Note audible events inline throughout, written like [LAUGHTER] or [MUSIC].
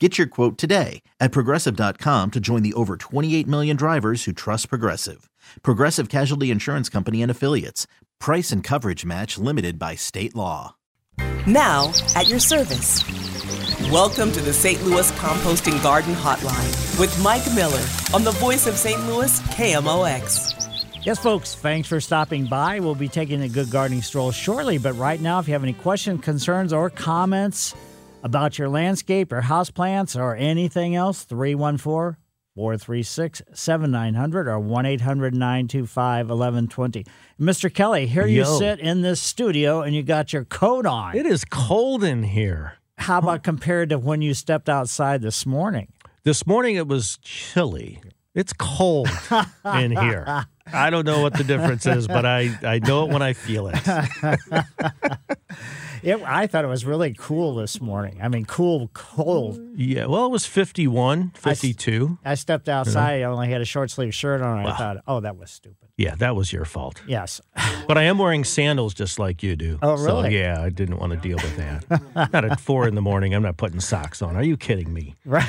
Get your quote today at progressive.com to join the over 28 million drivers who trust Progressive. Progressive Casualty Insurance Company and Affiliates. Price and coverage match limited by state law. Now, at your service. Welcome to the St. Louis Composting Garden Hotline with Mike Miller on the voice of St. Louis KMOX. Yes, folks, thanks for stopping by. We'll be taking a good gardening stroll shortly, but right now, if you have any questions, concerns, or comments, about your landscape or house plants or anything else, 314 436 7900 or 1 800 925 1120. Mr. Kelly, here you sit in this studio and you got your coat on. It is cold in here. How about compared to when you stepped outside this morning? This morning it was chilly. It's cold [LAUGHS] in here. I don't know what the difference is, but I, I know it when I feel it. [LAUGHS] It, I thought it was really cool this morning. I mean, cool, cold. Yeah, well, it was 51, 52. I stepped outside. I only had a short sleeve shirt on. And I thought, oh, that was stupid. Yeah, that was your fault. Yes. [LAUGHS] But I am wearing sandals just like you do. Oh, So, really? yeah, I didn't want to deal with that. [LAUGHS] not at four in the morning. I'm not putting socks on. Are you kidding me? [LAUGHS] Right.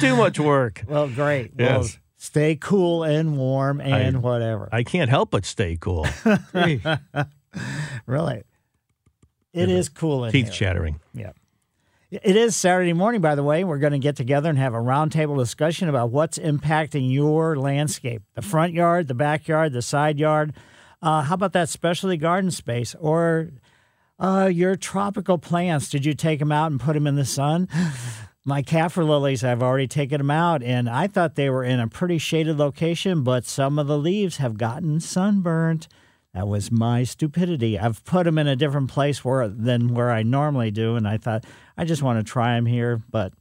Too much work. Well, great. Well, Yes. stay cool and warm and I- whatever. I can't help but stay cool. Really. It is cool in Teeth here. chattering. Yeah. It is Saturday morning, by the way. We're going to get together and have a roundtable discussion about what's impacting your landscape the front yard, the backyard, the side yard. Uh, how about that specialty garden space or uh, your tropical plants? Did you take them out and put them in the sun? [GASPS] My kaffir lilies, I've already taken them out, and I thought they were in a pretty shaded location, but some of the leaves have gotten sunburnt. That was my stupidity. I've put them in a different place where than where I normally do, and I thought I just want to try them here. But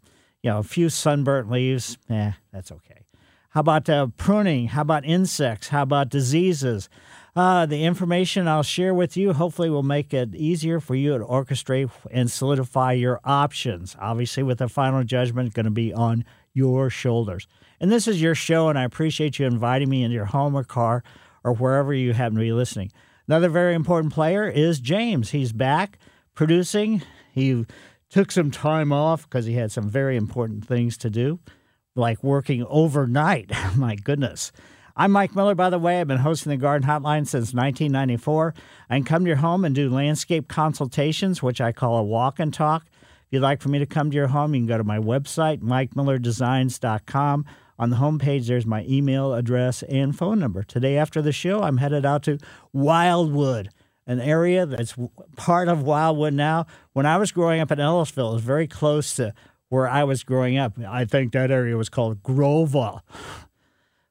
you know, a few sunburnt leaves, eh, that's okay. How about uh, pruning? How about insects? How about diseases? Uh, the information I'll share with you hopefully will make it easier for you to orchestrate and solidify your options. Obviously, with the final judgment going to be on your shoulders. And this is your show, and I appreciate you inviting me into your home or car or wherever you happen to be listening. Another very important player is James. He's back producing. He took some time off because he had some very important things to do, like working overnight. [LAUGHS] My goodness. I'm Mike Miller, by the way. I've been hosting the Garden Hotline since 1994. I can come to your home and do landscape consultations, which I call a walk and talk. If you'd like for me to come to your home, you can go to my website, mikemillerdesigns.com. On the homepage, there's my email address and phone number. Today, after the show, I'm headed out to Wildwood, an area that's part of Wildwood now. When I was growing up in Ellisville, it was very close to where I was growing up. I think that area was called Groveville.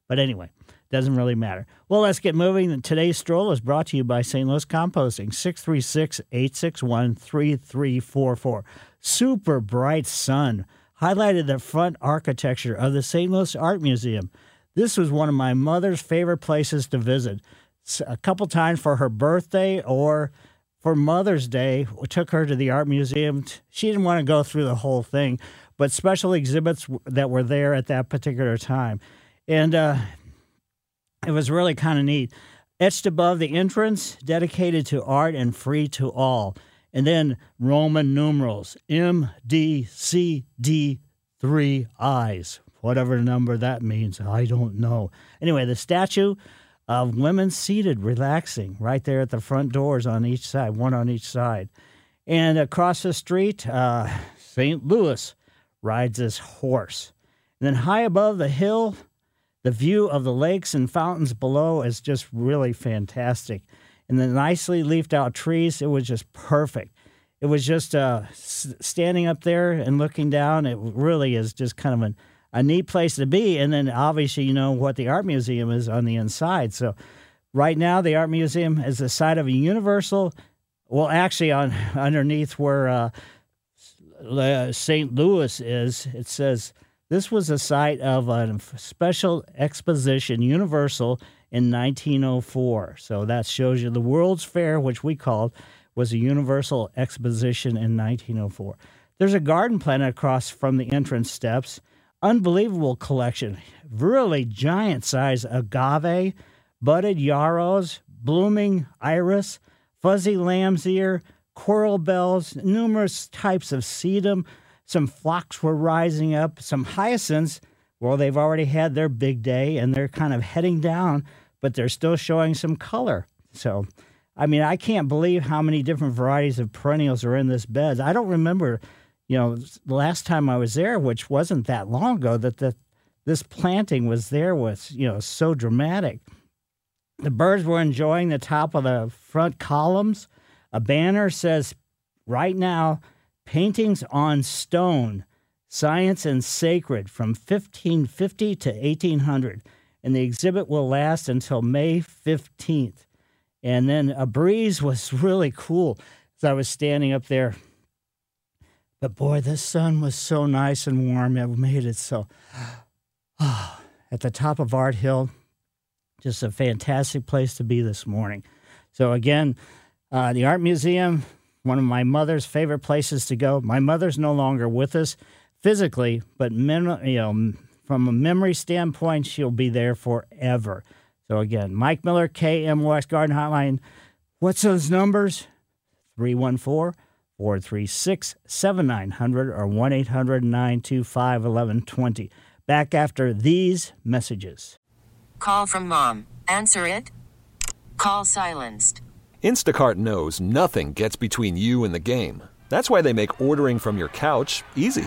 But anyway, doesn't really matter. Well, let's get moving. Today's stroll is brought to you by St. Louis Composting, 636 861 3344. Super bright sun highlighted the front architecture of the St. Louis Art Museum. This was one of my mother's favorite places to visit. A couple times for her birthday or for Mother's Day, we took her to the art museum. She didn't want to go through the whole thing, but special exhibits that were there at that particular time. And uh, it was really kind of neat. Etched above the entrance, dedicated to art and free to all. And then Roman numerals M, D, C, D, three eyes. Whatever number that means, I don't know. Anyway, the statue of women seated, relaxing, right there at the front doors on each side, one on each side. And across the street, uh, St. Louis rides his horse. And then high above the hill, the view of the lakes and fountains below is just really fantastic. And the nicely leafed out trees, it was just perfect. It was just uh, standing up there and looking down. It really is just kind of an, a neat place to be. And then obviously, you know what the art museum is on the inside. So right now, the art museum is the site of a universal. Well, actually, on [LAUGHS] underneath where uh, St. Louis is, it says this was the site of a special exposition, Universal, in 1904. So that shows you the World's Fair, which we called, was a Universal exposition in 1904. There's a garden planted across from the entrance steps. Unbelievable collection. Really giant size agave, budded yarrows, blooming iris, fuzzy lamb's ear, coral bells, numerous types of sedum. Some phlox were rising up, some hyacinths. Well, they've already had their big day and they're kind of heading down, but they're still showing some color. So, I mean, I can't believe how many different varieties of perennials are in this bed. I don't remember, you know, the last time I was there, which wasn't that long ago, that the, this planting was there was, you know, so dramatic. The birds were enjoying the top of the front columns. A banner says, right now, paintings on stone, science and sacred from 1550 to 1800. And the exhibit will last until May 15th. And then a breeze was [LAUGHS] really cool as I was standing up there. But boy, the sun was so nice and warm. It made it so. [SIGHS] at the top of Art Hill, just a fantastic place to be this morning. So, again, uh, the Art Museum, one of my mother's favorite places to go. My mother's no longer with us physically, but mem- you know, from a memory standpoint, she'll be there forever. So again, Mike Miller, KMOX Garden Hotline. What's those numbers? 314 436 7900 or 1 800 925 1120. Back after these messages. Call from mom. Answer it. Call silenced. Instacart knows nothing gets between you and the game. That's why they make ordering from your couch easy.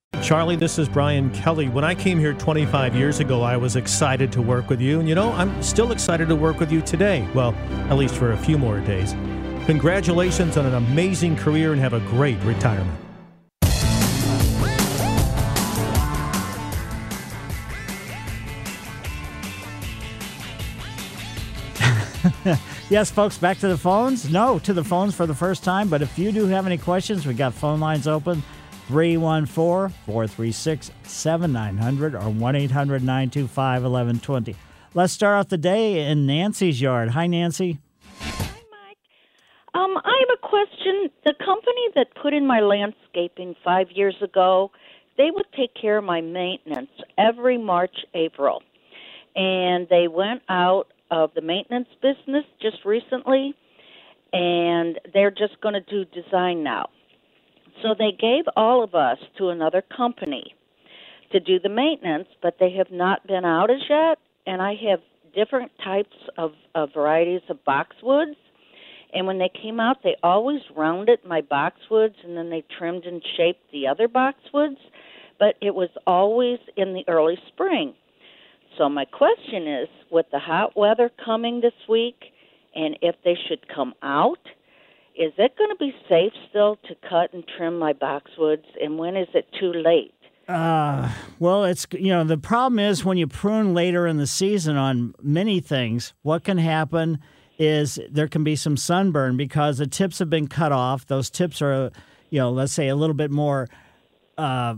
Charlie, this is Brian Kelly. When I came here 25 years ago, I was excited to work with you. And you know, I'm still excited to work with you today. Well, at least for a few more days. Congratulations on an amazing career and have a great retirement. [LAUGHS] Yes, folks, back to the phones. No, to the phones for the first time. But if you do have any questions, we got phone lines open 314 436 7900 or 1 800 925 1120. Let's start off the day in Nancy's yard. Hi, Nancy. Hi, Mike. Um, I have a question. The company that put in my landscaping five years ago, they would take care of my maintenance every March, April. And they went out of the maintenance business just recently, and they're just going to do design now. So they gave all of us to another company to do the maintenance, but they have not been out as yet. And I have different types of, of varieties of boxwoods. And when they came out, they always rounded my boxwoods and then they trimmed and shaped the other boxwoods. But it was always in the early spring. So my question is, with the hot weather coming this week, and if they should come out, is it going to be safe still to cut and trim my boxwoods? And when is it too late? Uh, well, it's you know the problem is when you prune later in the season on many things, what can happen is there can be some sunburn because the tips have been cut off. Those tips are, you know, let's say a little bit more uh,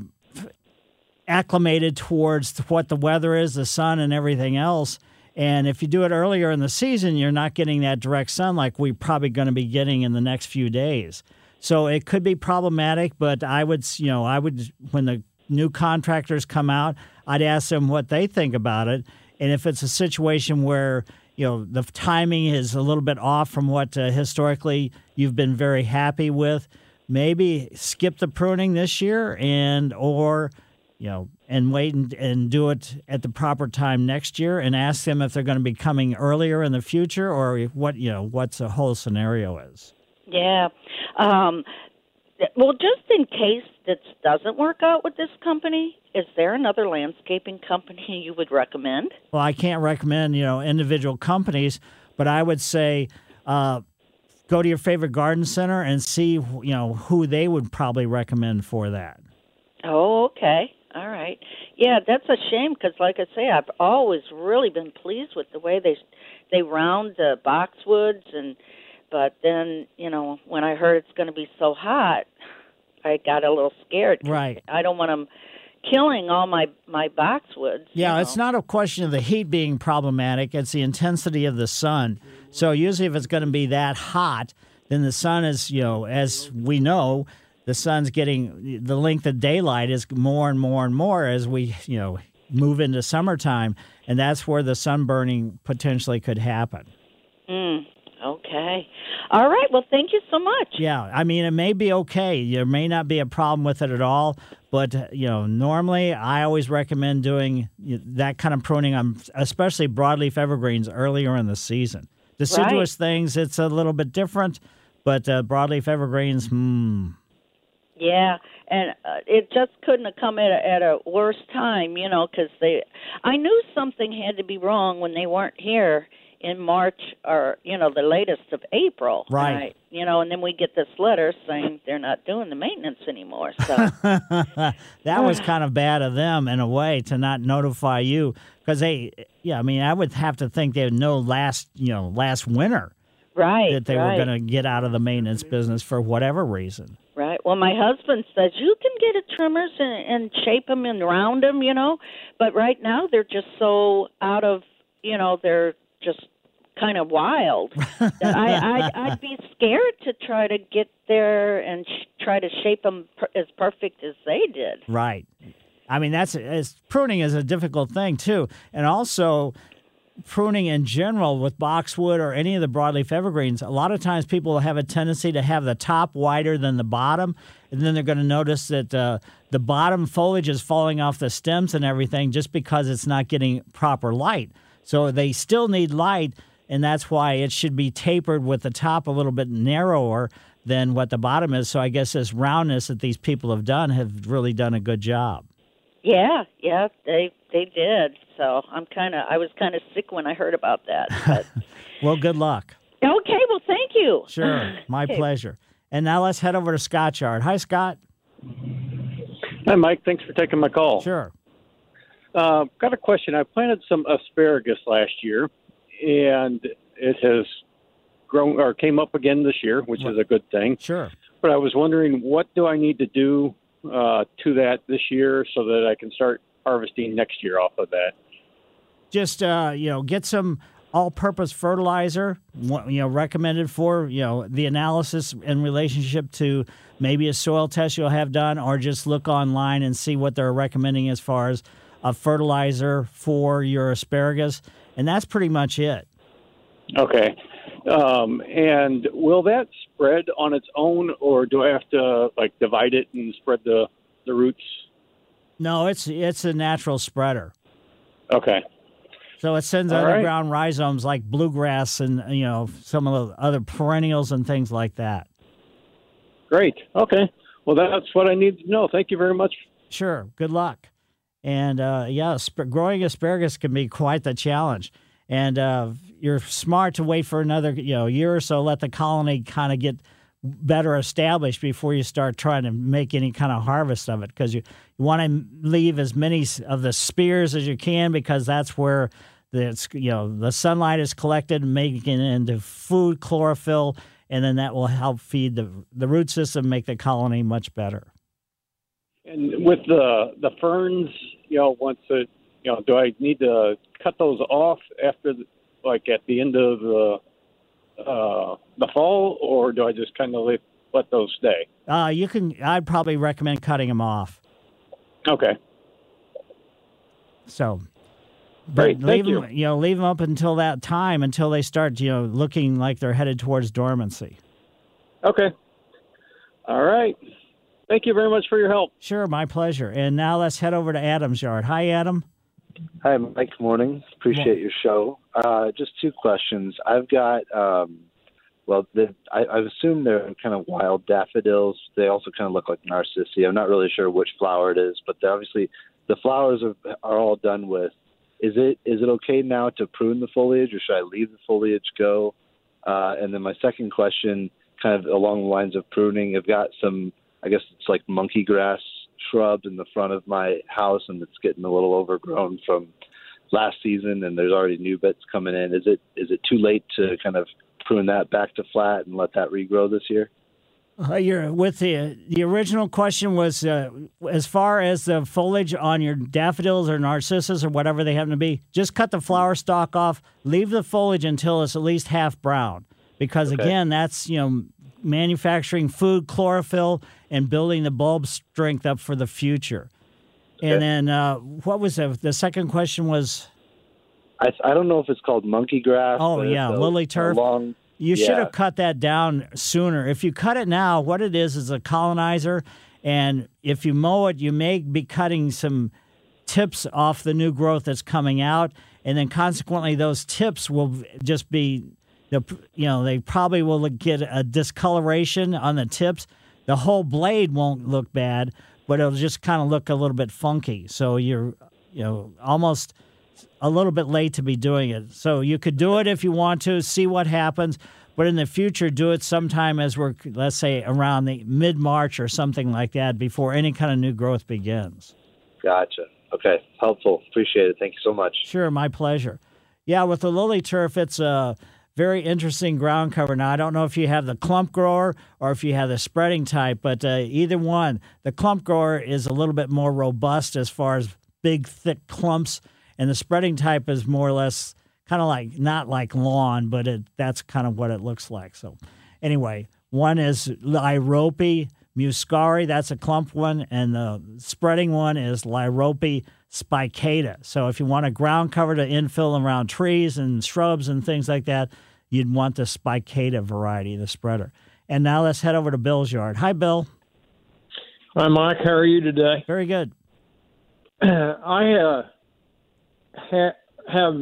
acclimated towards what the weather is, the sun, and everything else. And if you do it earlier in the season, you're not getting that direct sun like we're probably going to be getting in the next few days. So it could be problematic, but I would, you know, I would, when the new contractors come out, I'd ask them what they think about it. And if it's a situation where, you know, the timing is a little bit off from what uh, historically you've been very happy with, maybe skip the pruning this year and, or, you know, and wait and, and do it at the proper time next year and ask them if they're going to be coming earlier in the future or what, you know, what's the whole scenario is. Yeah. Um, well, just in case this doesn't work out with this company, is there another landscaping company [LAUGHS] you would recommend? Well, I can't recommend, you know, individual companies, but I would say uh, go to your favorite garden center and see, you know, who they would probably recommend for that. Oh, okay. All right. Yeah, that's a shame because, like I say, I've always really been pleased with the way they they round the boxwoods and but then you know when I heard it's going to be so hot, I got a little scared. Right. I don't want them killing all my my boxwoods. Yeah, you it's not a question of the heat being problematic; it's the intensity of the sun. So usually, if it's going to be that hot, then the sun is, you know, as we know, the sun's getting the length of daylight is more and more and more as we, you know, move into summertime, and that's where the sunburning potentially could happen. Mm, okay. All right. Well, thank you so much. Yeah, I mean, it may be okay. There may not be a problem with it at all, but you know, normally I always recommend doing that kind of pruning on, especially broadleaf evergreens, earlier in the season. Deciduous things, it's a little bit different, but uh, broadleaf evergreens, hmm. Yeah, and uh, it just couldn't have come at a, at a worse time, you know, because they. I knew something had to be wrong when they weren't here in March or you know the latest of April. Right. You know, and then we get this letter saying they're not doing the maintenance anymore. So [LAUGHS] that was kind of bad of them in a way to not notify you because they, yeah, I mean, I would have to think they would know last, you know, last winter right, that they right, were going to get out of the maintenance business for whatever reason. Well, my husband says you can get a trimmers and, and shape them and round them, you know, but right now they're just so out of, you know, they're just kind of wild. [LAUGHS] that I, I'd, I'd be scared to try to get there and sh- try to shape them per- as perfect as they did. Right. I mean, that's it's, pruning is a difficult thing too, and also pruning in general with boxwood or any of the broadleaf evergreens. A lot of times, people have a tendency to have the top wider than the bottom, and then they're going to notice that uh, the bottom foliage is falling off the stems and everything just because it's not getting proper light. So they still need light, and that's why it should be tapered with the top a little bit narrower than what the bottom is. So I guess this roundness that these people have done have really done a good job. Yeah, yeah, they they did. So I'm kind of I was kind of sick when I heard about that. But [LAUGHS] Well, good luck. okay, well, thank you. Sure, my Okay. pleasure. And now let's head over to Scott Yard. Hi, Scott. Hi, Mike. Thanks for taking my call. Sure. Uh, got a question. I planted some asparagus last year, and it has grown or came up again this year, which is a good thing. Sure. But I was wondering, what do I need to do uh, to that this year so that I can start harvesting next year off of that? Just uh, you know, get some all-purpose fertilizer. You know, recommended for you know the analysis in relationship to maybe a soil test you'll have done, or just look online and see what they're recommending as far as a fertilizer for your asparagus, and that's pretty much it. Okay. Um, and will that spread on its own, or do I have to like divide it and spread the the roots? No, it's it's a natural spreader. Okay. So it sends All right. underground rhizomes like bluegrass and you know some of the other perennials and things like that. Great. Okay. Well, that's what I need to know. Thank you very much. Sure. Good luck. And uh, yeah, sp- growing asparagus can be quite the challenge. And uh, you're smart to wait for another you know year or so, let the colony kind of get better established before you start trying to make any kind of harvest of it because you, you want to leave as many of the spears as you can because that's where That's you know the sunlight is collected, and making it into food chlorophyll, and then that will help feed the the root system, make the colony much better. And with the the ferns, you know, once it, you know, do I need to cut those off after, the, like at the end of the uh, the fall, or do I just kind of let let those stay? Uh, you can. I'd probably recommend cutting them off. Okay. So, Great, leave thank you. them. You know, leave them up until that time until they start. You know, looking like they're headed towards dormancy. Okay. All right. Thank you very much for your help. Sure, my pleasure. And now let's head over to Adam's yard. Hi, Adam. Hi, Mike. Morning. Appreciate your show. Uh, just two questions. I've got, um, well, the, I, I assume they're kind of wild daffodils. They also kind of look like narcissi. I'm not really sure which flower it is, but they're obviously the flowers are, are all done with. Is it is it okay now to prune the foliage, or should I leave the foliage go? Uh, and then my second question, kind of along the lines of pruning, I've got some, I guess it's like monkey grass shrubs in the front of my house, and it's getting a little overgrown from last season, and there's already new bits coming in. Is it is it too late to kind of prune that back to flat and let that regrow this year? Uh, you're with the the original question was uh, as far as the foliage on your daffodils or narcissus or whatever they happen to be. Just cut the flower stalk off. Leave the foliage until it's at least half brown, because Okay. again, that's you know manufacturing food chlorophyll and building the bulb strength up for the future. And then uh, what was the the second question was? I I don't know if it's called monkey grass. Oh, yeah, lily turf. long- You should have cut that down sooner. If you cut it now, what it is is a colonizer, and if you mow it, you may be cutting some tips off the new growth that's coming out, and then consequently, those tips will just be, the you know, they probably will get a discoloration on the tips. The whole blade won't look bad, but it'll just kind of look a little bit funky. So you're, you know, almost a little bit late to be doing it. So you could do it if you want to, see what happens, but in the future, do it sometime as we're, let's say, around the mid March or something like that before any kind of new growth begins. Gotcha. Okay, helpful. Appreciate it. Thank you so much. Sure, my pleasure. Yeah, with the lily turf, it's a very interesting ground cover. Now, I don't know if you have the clump grower or if you have the spreading type, but uh, either one, the clump grower is a little bit more robust as far as big, thick clumps, and the spreading type is more or less kind of like not like lawn, but it, that's kind of what it looks like. So, anyway, one is Liriope muscari, that's a clump one, and the spreading one is Liriope spicata. So, if you want a ground cover to infill around trees and shrubs and things like that, you'd want the spicata variety, the spreader. And now let's head over to Bill's yard. Hi, Bill. Hi, Mike. How are you today? Very good. [CLEARS THROAT] I uh, ha- have.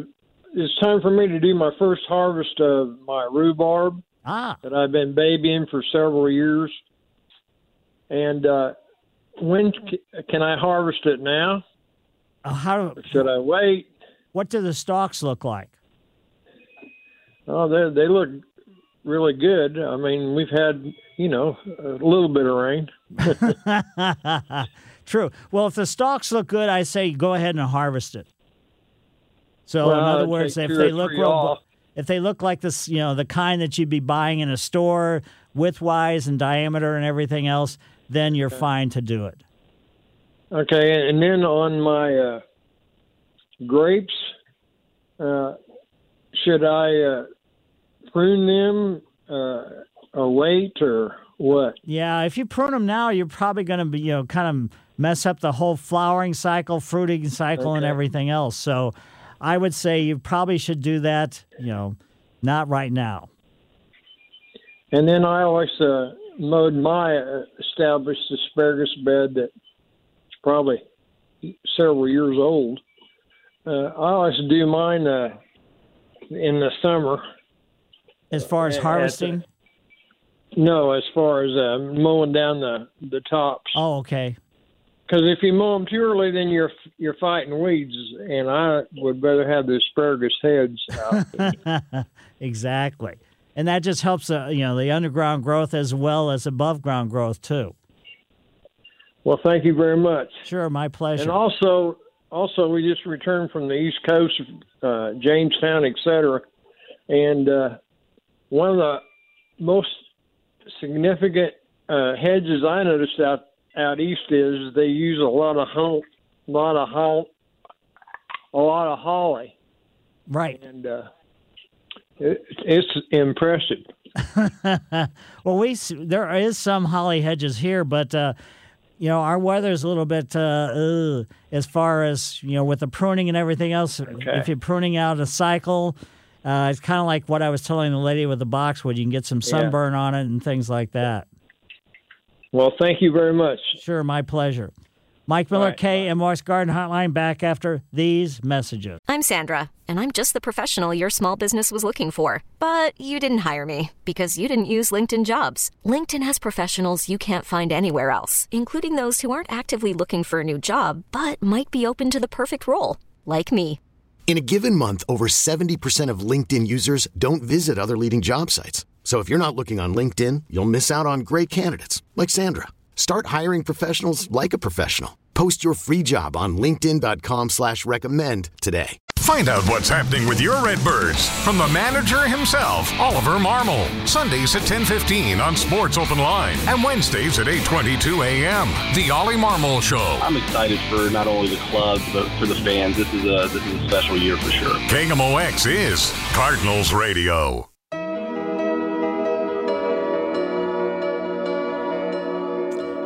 It's time for me to do my first harvest of my rhubarb Ah, that I've been babying for several years. And uh, when c- can I harvest it now? uh, how? Should I wait? What do the stalks look like? Oh, they they look really good. I mean, we've had you know a little bit of rain. [LAUGHS] True. Well, if the stalks look good, I say go ahead and harvest it. So, in other words, if they look real, if they look like this, you know, the kind that you'd be buying in a store, width-wise and diameter and everything else, then you're fine to do it. Okay, and then on my uh, grapes, uh, should I uh, prune them uh, or wait or what? Yeah, if you prune them now, you're probably going to be, you know, kind of mess up the whole flowering cycle, fruiting cycle, and everything else. So, I would say you probably should do that. You know, not right now. And then I always uh, mowed my established asparagus bed that's probably several years old. Uh, I always do mine uh, in the summer. As far as harvesting. No, as far as uh, mowing down the the tops. Oh, okay. Because if you mow them too early, then you're you're fighting weeds, and I would rather have the asparagus heads out. [LAUGHS] exactly. And that just helps uh, you know the underground growth as well as above ground growth too. well, thank you very much. Sure, my pleasure. And also, also, we just returned from the East Coast, uh, Jamestown, etc. And uh, one of the most significant uh, hedges I noticed out out east is they use a lot of hull, lot of hull, a lot of holly, Right. and uh, it, it's impressive. [LAUGHS] well, we there is some holly hedges here, but uh, you know our weather's a little bit uh, as far as you know with the pruning and everything else. If you're pruning out a cycle, uh, it's kind of like what I was telling the lady with the boxwood. You can get some Yeah. sunburn on it and things like that. Well, thank you very much. Sure, my pleasure. Mike Miller, KMOX Garden Hotline, back after these messages. I'm Sandra, and I'm just the professional your small business was looking for. But you didn't hire me because you didn't use LinkedIn jobs. LinkedIn has professionals you can't find anywhere else, including those who aren't actively looking for a new job but might be open to the perfect role, like me. In a given month, over 70% of LinkedIn users don't visit other leading job sites. So if you're not looking on LinkedIn, you'll miss out on great candidates like Sandra. Start hiring professionals like a professional. Post your free job on linkedin.com slash recommend today. Find out what's happening with your Redbirds from the manager himself, Oliver Marmol. Sundays at 10:15 on Sports Open Line and Wednesdays at 8:22 a.m. The Ollie Marmol Show. I'm excited for not only the club but for the fans. This is a this is a special year for sure. KMOX is Cardinals Radio.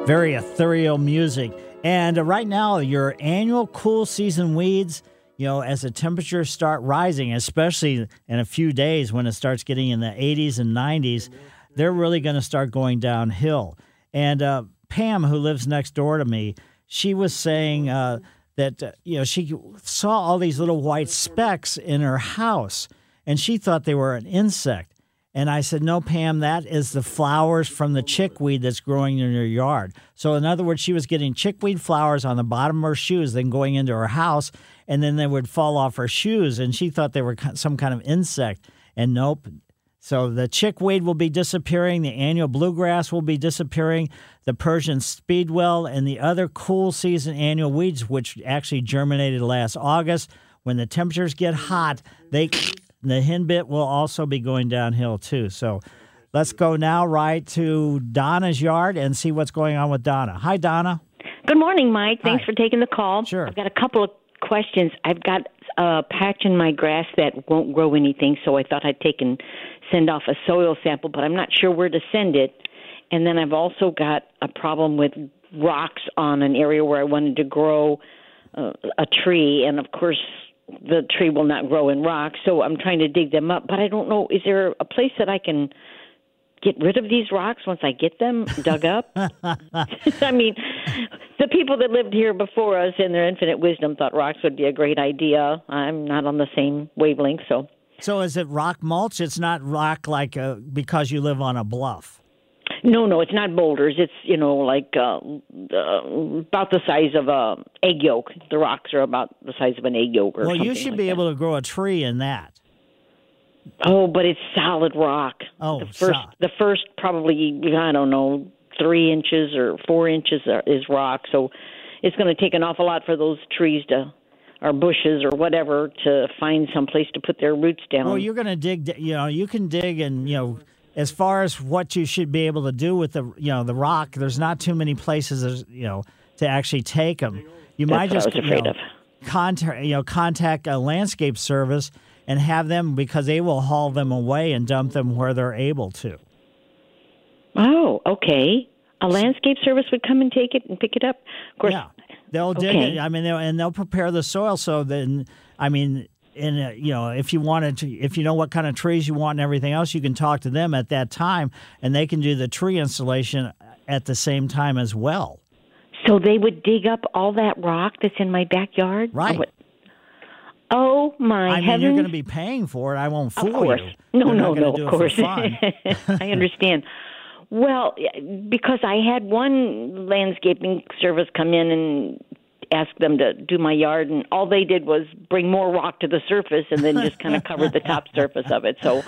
Very ethereal music. And uh, right now, your annual cool season weeds, you know, as the temperatures start rising, especially in a few days when it starts getting in the 80s and 90s, they're really going to start going downhill. And uh, Pam, who lives next door to me, she was saying uh, that, uh, you know, she saw all these little white specks in her house and she thought they were an insect. And I said, No, Pam, that is the flowers from the chickweed that's growing in your yard. So, in other words, she was getting chickweed flowers on the bottom of her shoes, then going into her house, and then they would fall off her shoes. And she thought they were some kind of insect. And nope. So, the chickweed will be disappearing, the annual bluegrass will be disappearing, the Persian speedwell, and the other cool season annual weeds, which actually germinated last August. When the temperatures get hot, they the hen bit will also be going downhill too. So let's go now right to Donna's yard and see what's going on with Donna. Hi, Donna. Good morning, Mike. Thanks for taking the call. Sure. I've got a couple of questions. I've got a patch in my grass that won't grow anything, so I thought I'd take and send off a soil sample, but I'm not sure where to send it. And then I've also got a problem with rocks on an area where I wanted to grow uh, a tree, and of course, the tree will not grow in rocks, so I'm trying to dig them up. But I don't know, is there a place that I can get rid of these rocks once I get them dug up? [LAUGHS] [LAUGHS] I mean, the people that lived here before us in their infinite wisdom thought rocks would be a great idea. I'm not on the same wavelength, so. So is it rock mulch? It's not rock like uh, because you live on a bluff. No, no, it's not boulders. It's you know like uh, uh, about the size of a egg yolk. The rocks are about the size of an egg yolk. Or Well, you should like be that. able to grow a tree in that. Oh, but it's solid rock. Oh, the first, the first probably I don't know three inches or four inches is rock. So it's going to take an awful lot for those trees to, or bushes or whatever, to find some place to put their roots down. Well, you're going to dig. You know, you can dig, and you know, as far as what you should be able to do with the, you know, the rock, there's not too many places, you know, to actually take them. You That's might just you know, contact, you know, contact a landscape service and have them because they will haul them away and dump them where they're able to. Oh, okay. A landscape service would come and take it and pick it up. Of course, Yeah, they'll dig Okay. it. I mean, they'll, and they'll prepare the soil so then, I mean, in a, you know, if you wanted to, if you know what kind of trees you want and everything else, you can talk to them at that time, and they can do the tree installation at the same time as well. So they would dig up all that rock that's in my backyard? Right. Oh, Oh, my I mean, heavens. you're going to be paying for it. I won't fool you. Of course. you. No, They're no, no, of course. [LAUGHS] I understand. Well, because I had one landscaping service come in and ask them to do my yard, and all they did was bring more rock to the surface and then just kind of [LAUGHS] covered the top surface of it. So,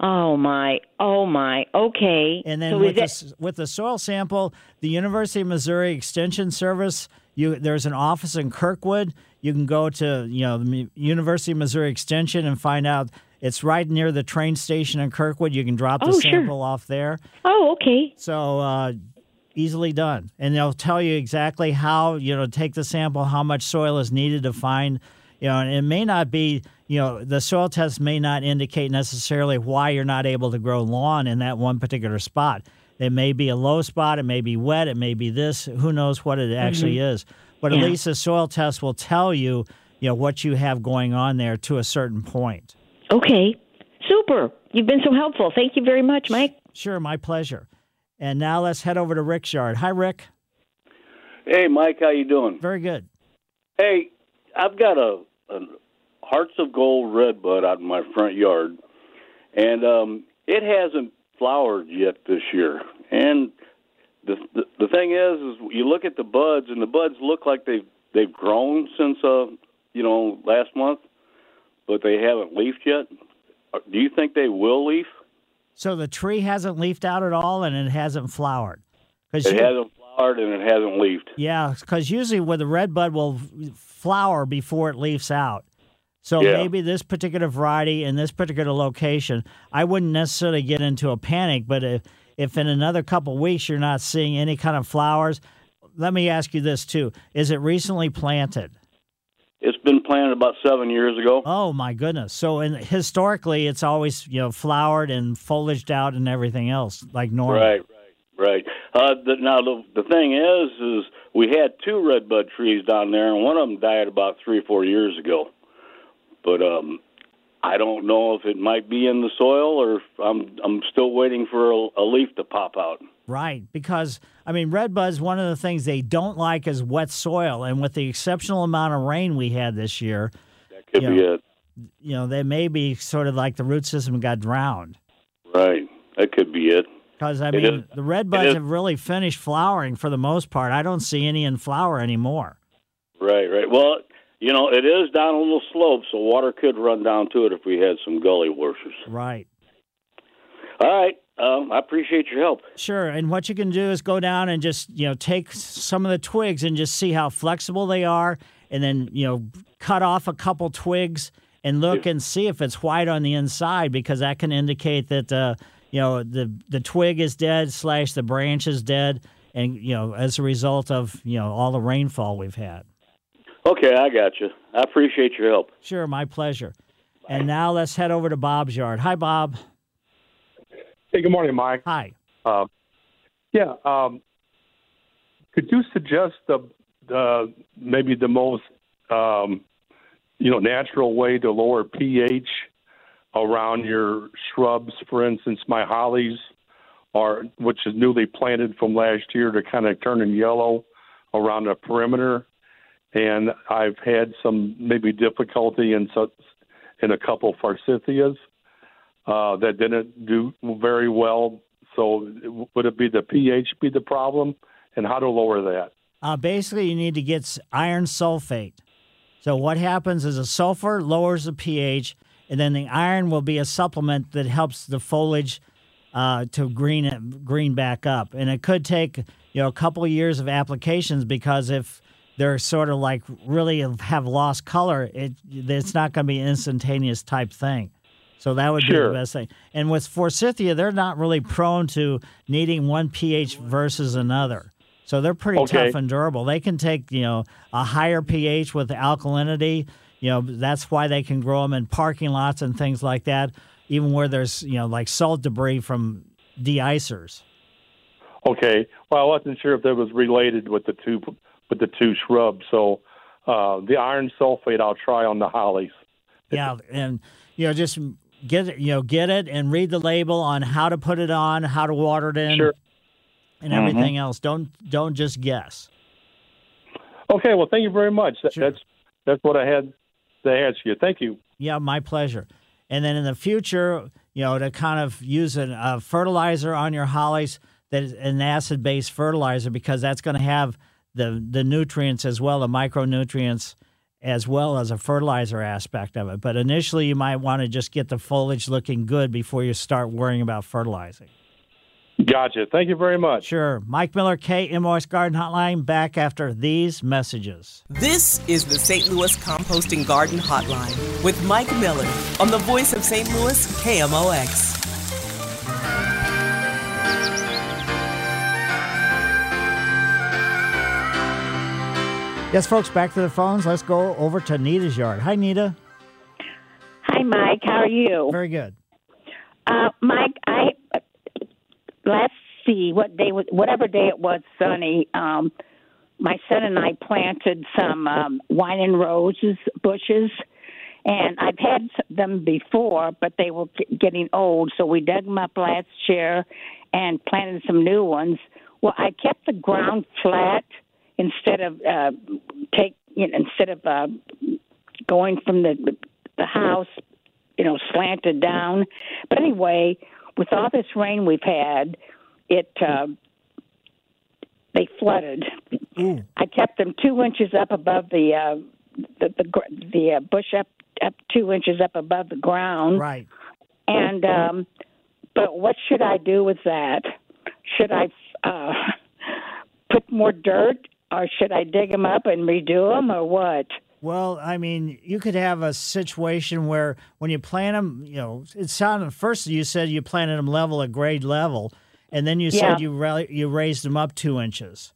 oh my, oh my, okay. And then so with is the, with the soil sample, the University of Missouri Extension Service, you there's an office in Kirkwood. you can go to you know the University of Missouri Extension and find out. It's right near the train station in Kirkwood. You can drop the Oh, sure. sample off there. Oh, okay. So uh, easily done, and they'll tell you exactly how you know take the sample, how much soil is needed to find. You know, and it may not be. You know, the soil test may not indicate necessarily why you're not able to grow lawn in that one particular spot. It may be a low spot. It may be wet. It may be this. Who knows what it actually Mhm. is? But at least the soil test will tell you, you know, what you have going on there to a certain point. Okay. Super. You've been so helpful. Thank you very much, Mike. Sure, my pleasure. And now let's head over to Rick's yard. Hi, Rick. Hey, Mike, how you doing? Very good. Hey, I've got a, a Hearts of Gold redbud out in my front yard, and um, it hasn't flowered yet this year. And the, the the thing is, is you look at the buds, and the buds look like they've they've grown since uh you know last month, but they haven't leafed yet. Uh, Do you think they will leaf? So the tree hasn't leafed out at all, and it hasn't flowered. 'Cause It you- hasn't flowered and it hasn't leafed. Yeah, because usually with the red bud will flower before it leaves out. So Yeah. maybe this particular variety in this particular location, I wouldn't necessarily get into a panic. But if, if in another couple weeks you're not seeing any kind of flowers, let me ask you this too: Is it recently planted? It's been planted about seven years ago. Oh my goodness! So in, historically, it's always you know flowered and foliaged out and everything else like normal. Right, right, right. Uh, the, now the the thing is, is we had two redbud trees down there, and one of them died about three or four years ago. But um, I don't know if it might be in the soil or I'm I'm still waiting for a, a leaf to pop out. Right, because I mean, red buds. One of the things they don't like is wet soil, and with the exceptional amount of rain we had this year, that Could you be know, it. you know, they may be sort of like the root system got drowned. Right, that could be it. Because I It mean, is- the red buds have really finished flowering for the most part. I don't see any in flower anymore. Right, right. Well, you know, it is down a little slope, so water could run down to it if we had some gully washers. Right. All right. Um, I appreciate your help. Sure. And what you can do is go down and just, you know, take some of the twigs and just see how flexible they are. And then, you know, cut off a couple twigs and look and see if it's white on the inside because that can indicate that, uh, you know, the, the twig is dead slash the branch is dead. And, you know, as a result of, you know, all the rainfall we've had. Okay, I got you. I appreciate your help. Sure. My pleasure. And now let's head over to Bob's yard. Hi, Bob. Hey, good morning, Mike. Hi. Uh, yeah, um, could you suggest the, the maybe the most um, you know natural way to lower pH around your shrubs? For instance, my hollies are which is newly planted from last year to kind of turning yellow around the perimeter, and I've had some maybe difficulty in such in a couple forsythias uh, that didn't do very well. So would it be the pH be the problem, and how to lower that? Uh, basically, you need to get iron sulfate. So what happens is a sulfur lowers the pH, and then the iron will be a supplement that helps the foliage uh, to green green back up. And it could take you know a couple of years of applications because if they're sort of like really have lost color, it it's not going to be an instantaneous type thing. So that would be the best thing. And with forsythia, they're not really prone to needing one pH versus another. So they're pretty Okay. tough and durable. They can take, you know, a higher pH with alkalinity. You know, that's why they can grow them in parking lots and things like that, even where there's, you know, like salt debris from de-icers. Okay. Well, I wasn't sure if that was related with the two with the two shrubs. So uh, the iron sulfate I'll try on the hollies. Yeah, and you know, just get it, you know, get it and read the label on how to put it on, how to water it in, Sure. and Mhm. everything else. Don't don't just guess. Okay. Well, thank you very much. That, That's that's what I had to ask you. Thank you. Yeah, my pleasure. And then in the future, you know, to kind of use a, a fertilizer on your hollies that is an acid-based fertilizer because that's going to have the the nutrients as well, the micronutrients as well as a fertilizer aspect of it. But initially, you might want to just get the foliage looking good before you start worrying about fertilizing. Gotcha. Thank you very much. Sure. Mike Miller, KMOX Garden Hotline, back after these messages. This is the St. Louis Composting Garden Hotline with Mike Miller on the voice of St. Louis, KMOX. Yes, folks, back to the phones. Let's go over to Nita's yard. Hi, Nita. Hi, Mike. How are you? Very good. Uh, Mike, I let's see what day was whatever day it was sunny. Um, my son and I planted some um, wine and roses bushes, and I've had them before, but they were getting old, so we dug them up last year and planted some new ones. Well, I kept the ground flat instead of uh, take you know, instead of uh, going from the the house, you know, slanted down. But anyway, with all this rain we've had, it uh, they flooded. Mm. I kept them two inches up above the uh, the the, the uh, bush up up two inches up above the ground. Right. And um, but what should I do with that? Should I uh, put more dirt, or should I dig them up and redo them, or what? Well, I mean, you could have a situation where when you plant them, you know, it sounded first you said you planted them level at grade level, and then you Yeah. said you ra- you raised them up two inches.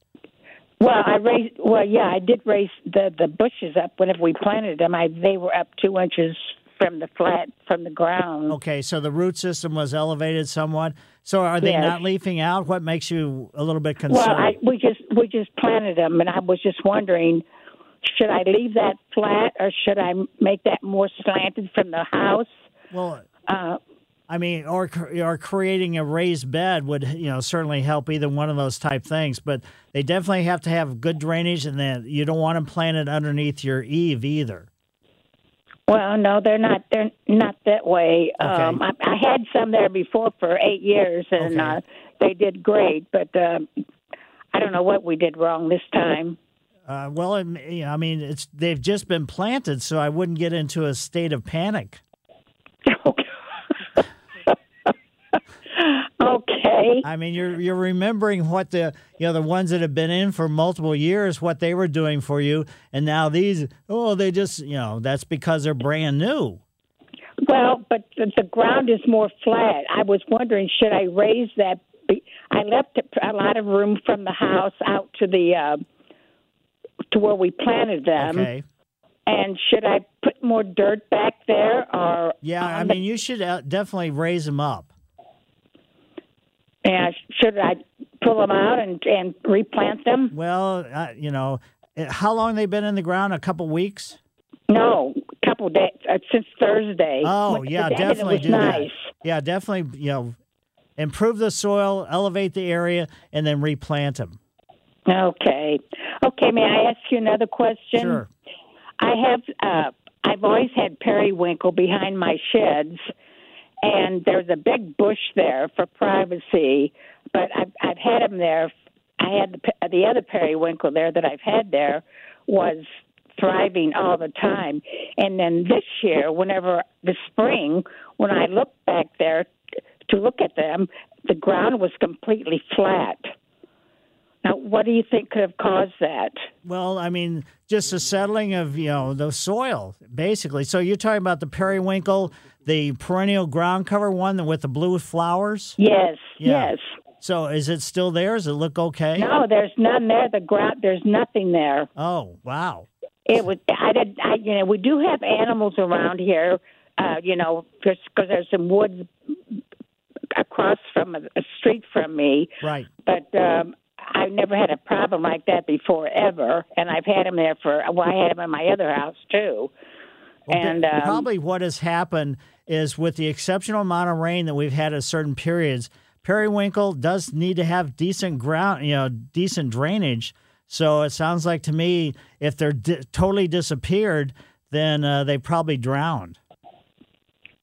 Well, I raised. Well, yeah, I did raise the the bushes up whenever we planted them. I they were up two inches from the flat from the ground. Okay, so the root system was elevated somewhat. So are they Yes. not leafing out? What makes you a little bit concerned? Well, I, we just we just planted them, and I was just wondering, should I leave that flat or should I make that more slanted from the house? Well, uh, I mean, or or creating a raised bed would you know certainly help either one of those type things. But they definitely have to have good drainage, and then you don't want them planted underneath your eave either. Well, no, they're not. They're not that way. Um, I, I had some there before for eight years, and uh, they did great. But uh, I don't know what we did wrong this time. Uh, well, it, you know, I mean, it's they've just been planted, so I wouldn't get into a state of panic. [LAUGHS] okay. I mean, you're you're remembering what the you know the ones that have been in for multiple years, what they were doing for you, and now these oh they just you know that's because they're brand new. Well, but the, the ground is more flat. I was wondering, should I raise that? I left a lot of room from the house out to the uh, to where we planted them. Okay. And should I put more dirt back there, or Yeah, I mean, you should uh, definitely raise them up. Uh, should I pull them out and and replant them? Well, uh, you know, uh, how long they been in the ground? A couple weeks. No, a couple days uh, since Thursday. Oh When- yeah, the day that definitely do that. Yeah, definitely. You know, improve the soil, elevate the area, and then replant them. Okay. Okay, may I ask you another question? Sure. I have uh I've always had periwinkle behind my sheds and there's a big bush there for privacy, but I've I've had them there. I had the the other periwinkle there that I've had there was thriving all the time. And then this year, whenever the spring, when I looked back there to look at them, the ground was completely flat. Now, what do you think could have caused that? Well, I mean, just the settling of you know the soil, basically. So you're talking about the periwinkle, the perennial ground cover one with the blue flowers. Yes, Yeah. yes. So is it still there? Does it look okay? No, there's none there. The ground, there's nothing there. Oh, wow. It was. I did. I, you know, we do have animals around here. Uh, you know, because there's some woods across from a, a street from me. Right. But um, I've never had a problem like that before, ever. And I've had them there for. Well, I had them in my other house too. Well, and um, probably what has happened is with the exceptional amount of rain that we've had at certain periods, periwinkle does need to have decent ground, you know, decent drainage. So it sounds like to me, if they're di- totally disappeared, then uh, they probably drowned.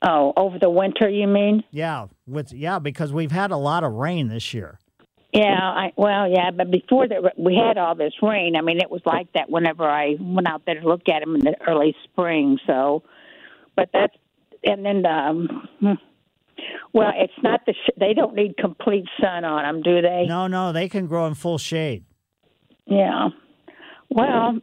Oh, over the winter, you mean? Yeah, with yeah, because we've had a lot of rain this year. Yeah, I, well, yeah, but before that, we had all this rain. I mean, it was like that whenever I went out there to look at them in the early spring. So, but that's and then um, hmm. Well, it's not the. Sh- they don't need complete sun on them, do they? No, no, they can grow in full shade. Yeah. Well,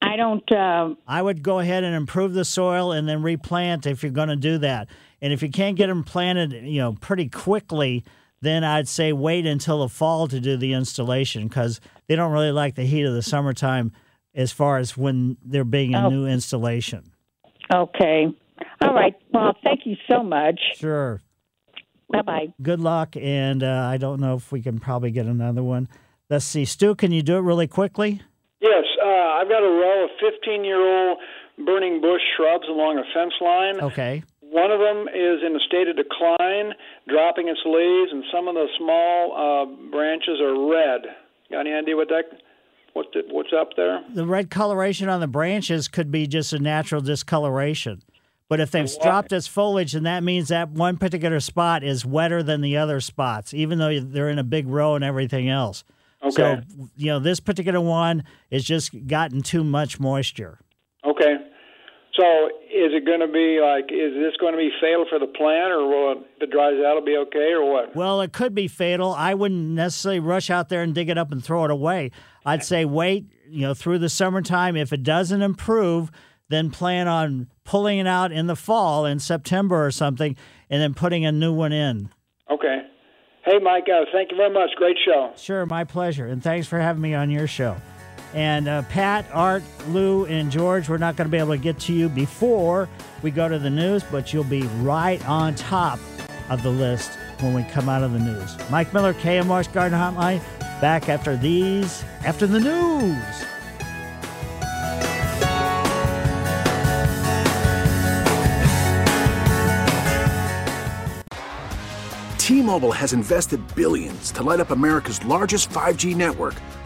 I don't. Uh, I would go ahead and improve the soil and then replant if you're going to do that. And if you can't get them planted, you know, pretty quickly, then I'd say wait until the fall to do the installation because they don't really like the heat of the summertime as far as when there being a Oh. new installation. okay. All right. Well, thank you so much. Sure. Bye bye. Good luck. And uh, I don't know if we can probably get another one. Let's see. Stu, can you do it really quickly? Yes, uh, I've got a row of 15 year old burning bush shrubs along a fence line. Okay. One of them is in a state of decline, dropping its leaves, and some of the small uh, branches are red. Got any idea what that what the, what's up there? The red coloration on the branches could be just a natural discoloration. But if they've dropped its foliage, then that means that one particular spot is wetter than the other spots, even though they're in a big row and everything else. Okay. So, you know, this particular one is just gotten too much moisture. Okay. So is it going to be like, is this going to be fatal for the plant, or will it, if it dries out, it'll be okay, or what? Well, it could be fatal. I wouldn't necessarily rush out there and dig it up and throw it away. I'd say wait, you know, through the summertime. If it doesn't improve, then plan on pulling it out in the fall in September or something and then putting a new one in. Okay. Hey, Mike, uh, thank you very much. Great show. Sure, my pleasure. And thanks for having me on your show. And uh, Pat, Art, Lou, and George, we're not going to be able to get to you before we go to the news, but you'll be right on top of the list when we come out of the news. Mike Miller, KMOX Garden Hotline, back after these, after the news. T-Mobile has invested billions to light up America's largest 5G network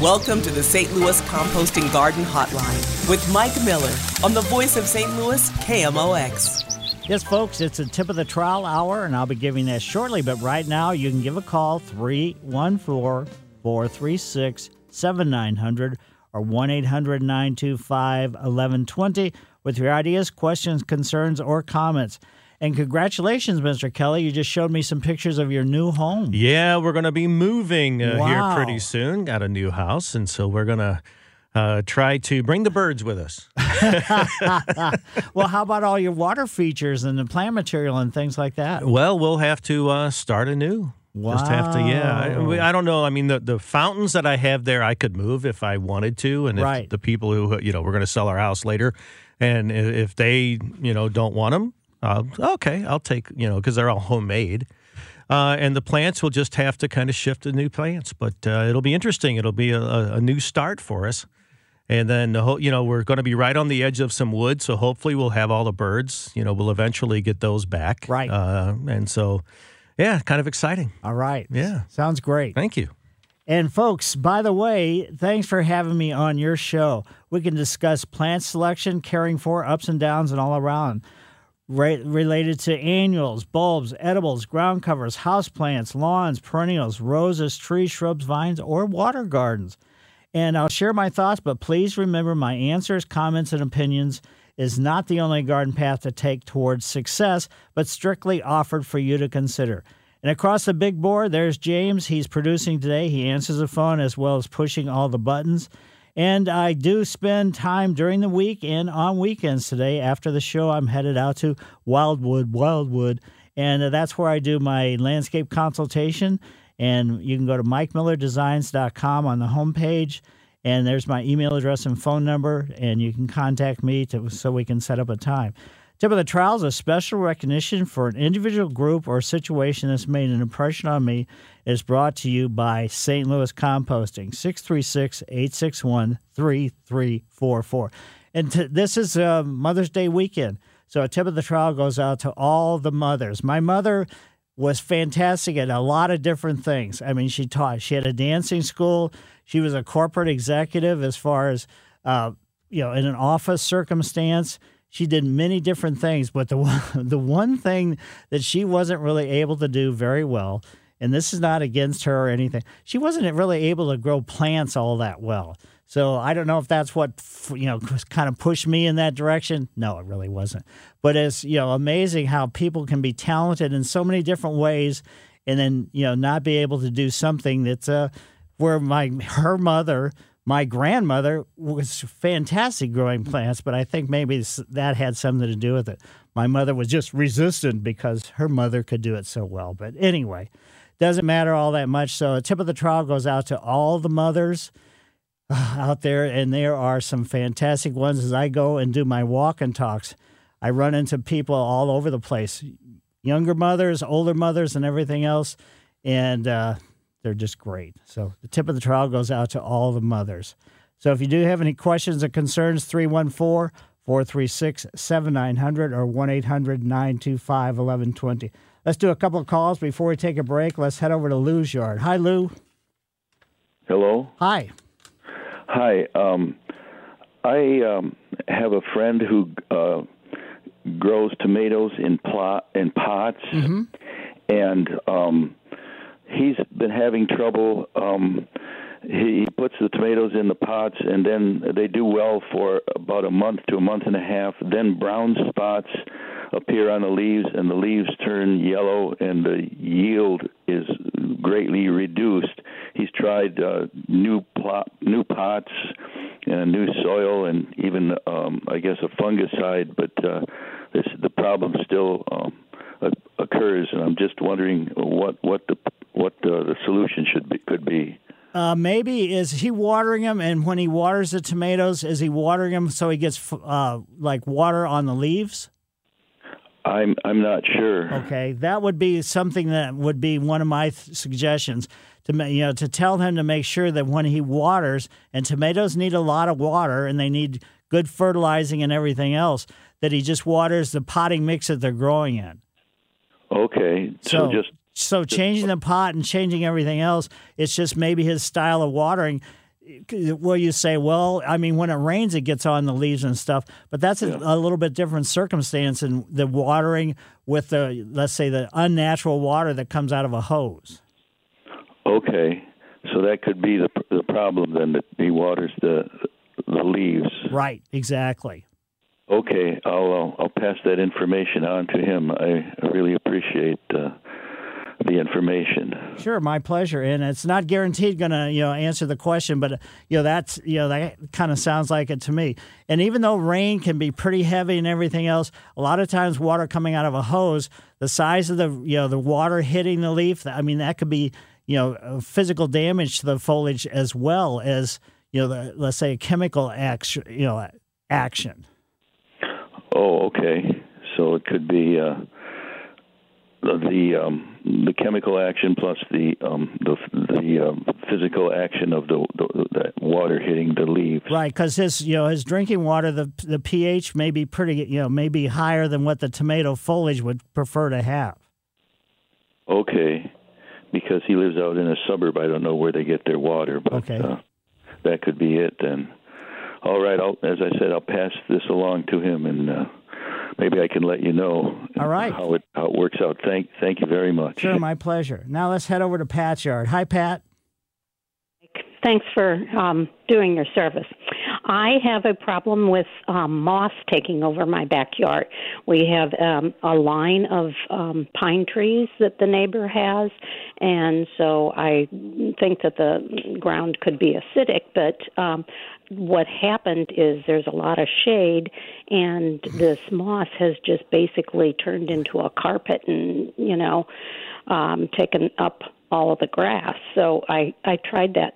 Welcome to the St. Louis Composting Garden Hotline with Mike Miller on the voice of St. Louis, KMOX. Yes, folks, it's a tip of the trowel hour, and I'll be giving that shortly. But right now, you can give a call 314 436 7900 or 1 800 925 1120 with your ideas, questions, concerns, or comments. And congratulations, Mr. Kelly. You just showed me some pictures of your new home. Yeah, we're going to be moving uh, Wow. here pretty soon. Got a new house, and so we're going to uh, try to bring the birds with us. [LAUGHS] well, how about all your water features and the plant material and things like that? Well, we'll have to uh, start anew. Just have to, yeah. I, I don't know. I mean, the, the fountains that I have there, I could move if I wanted to, and if Right. the people who you know we're going to sell our house later, and if they you know don't want them, uh, okay, I'll take you know because they're all homemade. Uh, and the plants will just have to kind of shift to new plants, but uh, it'll be interesting. It'll be a, a, new start for us. And then the whole, you know, we're going to be right on the edge of some wood, so hopefully we'll have all the birds. You know, we'll eventually get those back. Right. Uh, and so, yeah, kind of exciting. All right. Yeah. Sounds great. Thank you. And folks, by the way, thanks for having me on your show. We can discuss plant selection, caring for, ups and downs, and all around. Re- related to annuals, bulbs, edibles, ground covers, houseplants, lawns, perennials, roses, trees, shrubs, vines, or water gardens. And I'll share my thoughts, but please remember my answers, comments, and opinions is not the only garden path to take towards success, but strictly offered for you to consider. And across the big board, there's James. He's producing today. He answers the phone as well as pushing all the buttons. And I do spend time during the week and on weekends today. After the show, I'm headed out to Wildwood, Wildwood. And uh, that's where I do my landscape consultation. And you can go to mikemillerdesigns.com on the homepage. And there's my email address and phone number. And you can contact me to, so we can set up a time. Tip of the trowel is a special recognition for an individual group or situation that's made an impression on me. Is brought to you by St. Louis Composting, 636 861 3344. And t- this is uh, Mother's Day weekend. So a tip of the trowel goes out to all the mothers. My mother was fantastic at a lot of different things. I mean, she taught. She had a dancing school. She was a corporate executive as far as uh, you know in an office circumstance. She did many different things, but the [LAUGHS] one, the one thing that she wasn't really able to do very well, and this is not against her or anything, she wasn't really able to grow plants all that well. So I don't know if that's what you know kind of pushed me in that direction. No, it really wasn't. But it's you know amazing how people can be talented in so many different ways, and then you know not be able to do something that's uh where my her mother my grandmother was fantastic growing plants, but I think maybe that had something to do with it. My mother was just resistant because her mother could do it so well. But anyway, doesn't matter all that much. So, a tip of the trowel goes out to all the mothers uh, out there, and there are some fantastic ones. As I go and do my walk and talks, I run into people all over the place younger mothers, older mothers, and everything else. And, uh, they're just great. So the tip of the trowel goes out to all the mothers. So if you do have any questions or concerns, 314 436 7900 or 1 800 925 1120. Let's do a couple of calls before we take a break. Let's head over to Lou's yard. Hi, Lou. Hello. Hi. Hi. Um, I um, have a friend who uh, grows tomatoes in plot in pots, mm-hmm. and um, he's been having trouble. Um, he, puts the tomatoes in the pots, and then they do well for about a month to a month and a half. Then brown spots appear on the leaves, and the leaves turn yellow, and the yield is greatly reduced. He's tried uh, new plot, new pots, and new soil, and even um, I guess a fungicide, but uh, this, the problem still um, occurs, and I'm just wondering what what the what uh, the solution should be could be. Uh, maybe is he watering them, and when he waters the tomatoes, is he watering them so he gets uh, like water on the leaves? I'm I'm not sure. Okay, that would be something that would be one of my th- suggestions to you know to tell him to make sure that when he waters, and tomatoes need a lot of water, and they need good fertilizing and everything else, that he just waters the potting mix that they're growing in. Okay, so, so just so changing the pot and changing everything else, it's just maybe his style of watering. Where you say, well, I mean, when it rains, it gets on the leaves and stuff, but that's a, a little bit different circumstance than the watering with the, let's say, the unnatural water that comes out of a hose. Okay, so that could be the the problem then that he waters the the leaves. Right, exactly. Okay, I'll I'll pass that information on to him. I really appreciate. Uh, the information. Sure, my pleasure. And it's not guaranteed going to you know answer the question, but you know that's you know that kind of sounds like it to me. And even though rain can be pretty heavy and everything else, a lot of times water coming out of a hose, the size of the you know the water hitting the leaf, I mean that could be you know physical damage to the foliage as well as you know the, let's say a chemical action you know action. Oh, okay. So it could be. Uh the um, the chemical action plus the um, the the um, physical action of the, the, the water hitting the leaves. Right, because his you know his drinking water the the pH may be pretty you know may be higher than what the tomato foliage would prefer to have. Okay, because he lives out in a suburb, I don't know where they get their water, but okay. uh, that could be it then. All right, I'll, as I said, I'll pass this along to him and. Uh, maybe I can let you know All right. how it how it works out. Thank thank you very much. Sure, my pleasure. Now let's head over to Pat's yard. Hi, Pat. Thanks for um, doing your service. I have a problem with um, moss taking over my backyard. We have um, a line of um, pine trees that the neighbor has, and so I think that the ground could be acidic. But um, what happened is there's a lot of shade, and this moss has just basically turned into a carpet, and you know, um, taken up all of the grass. So I I tried that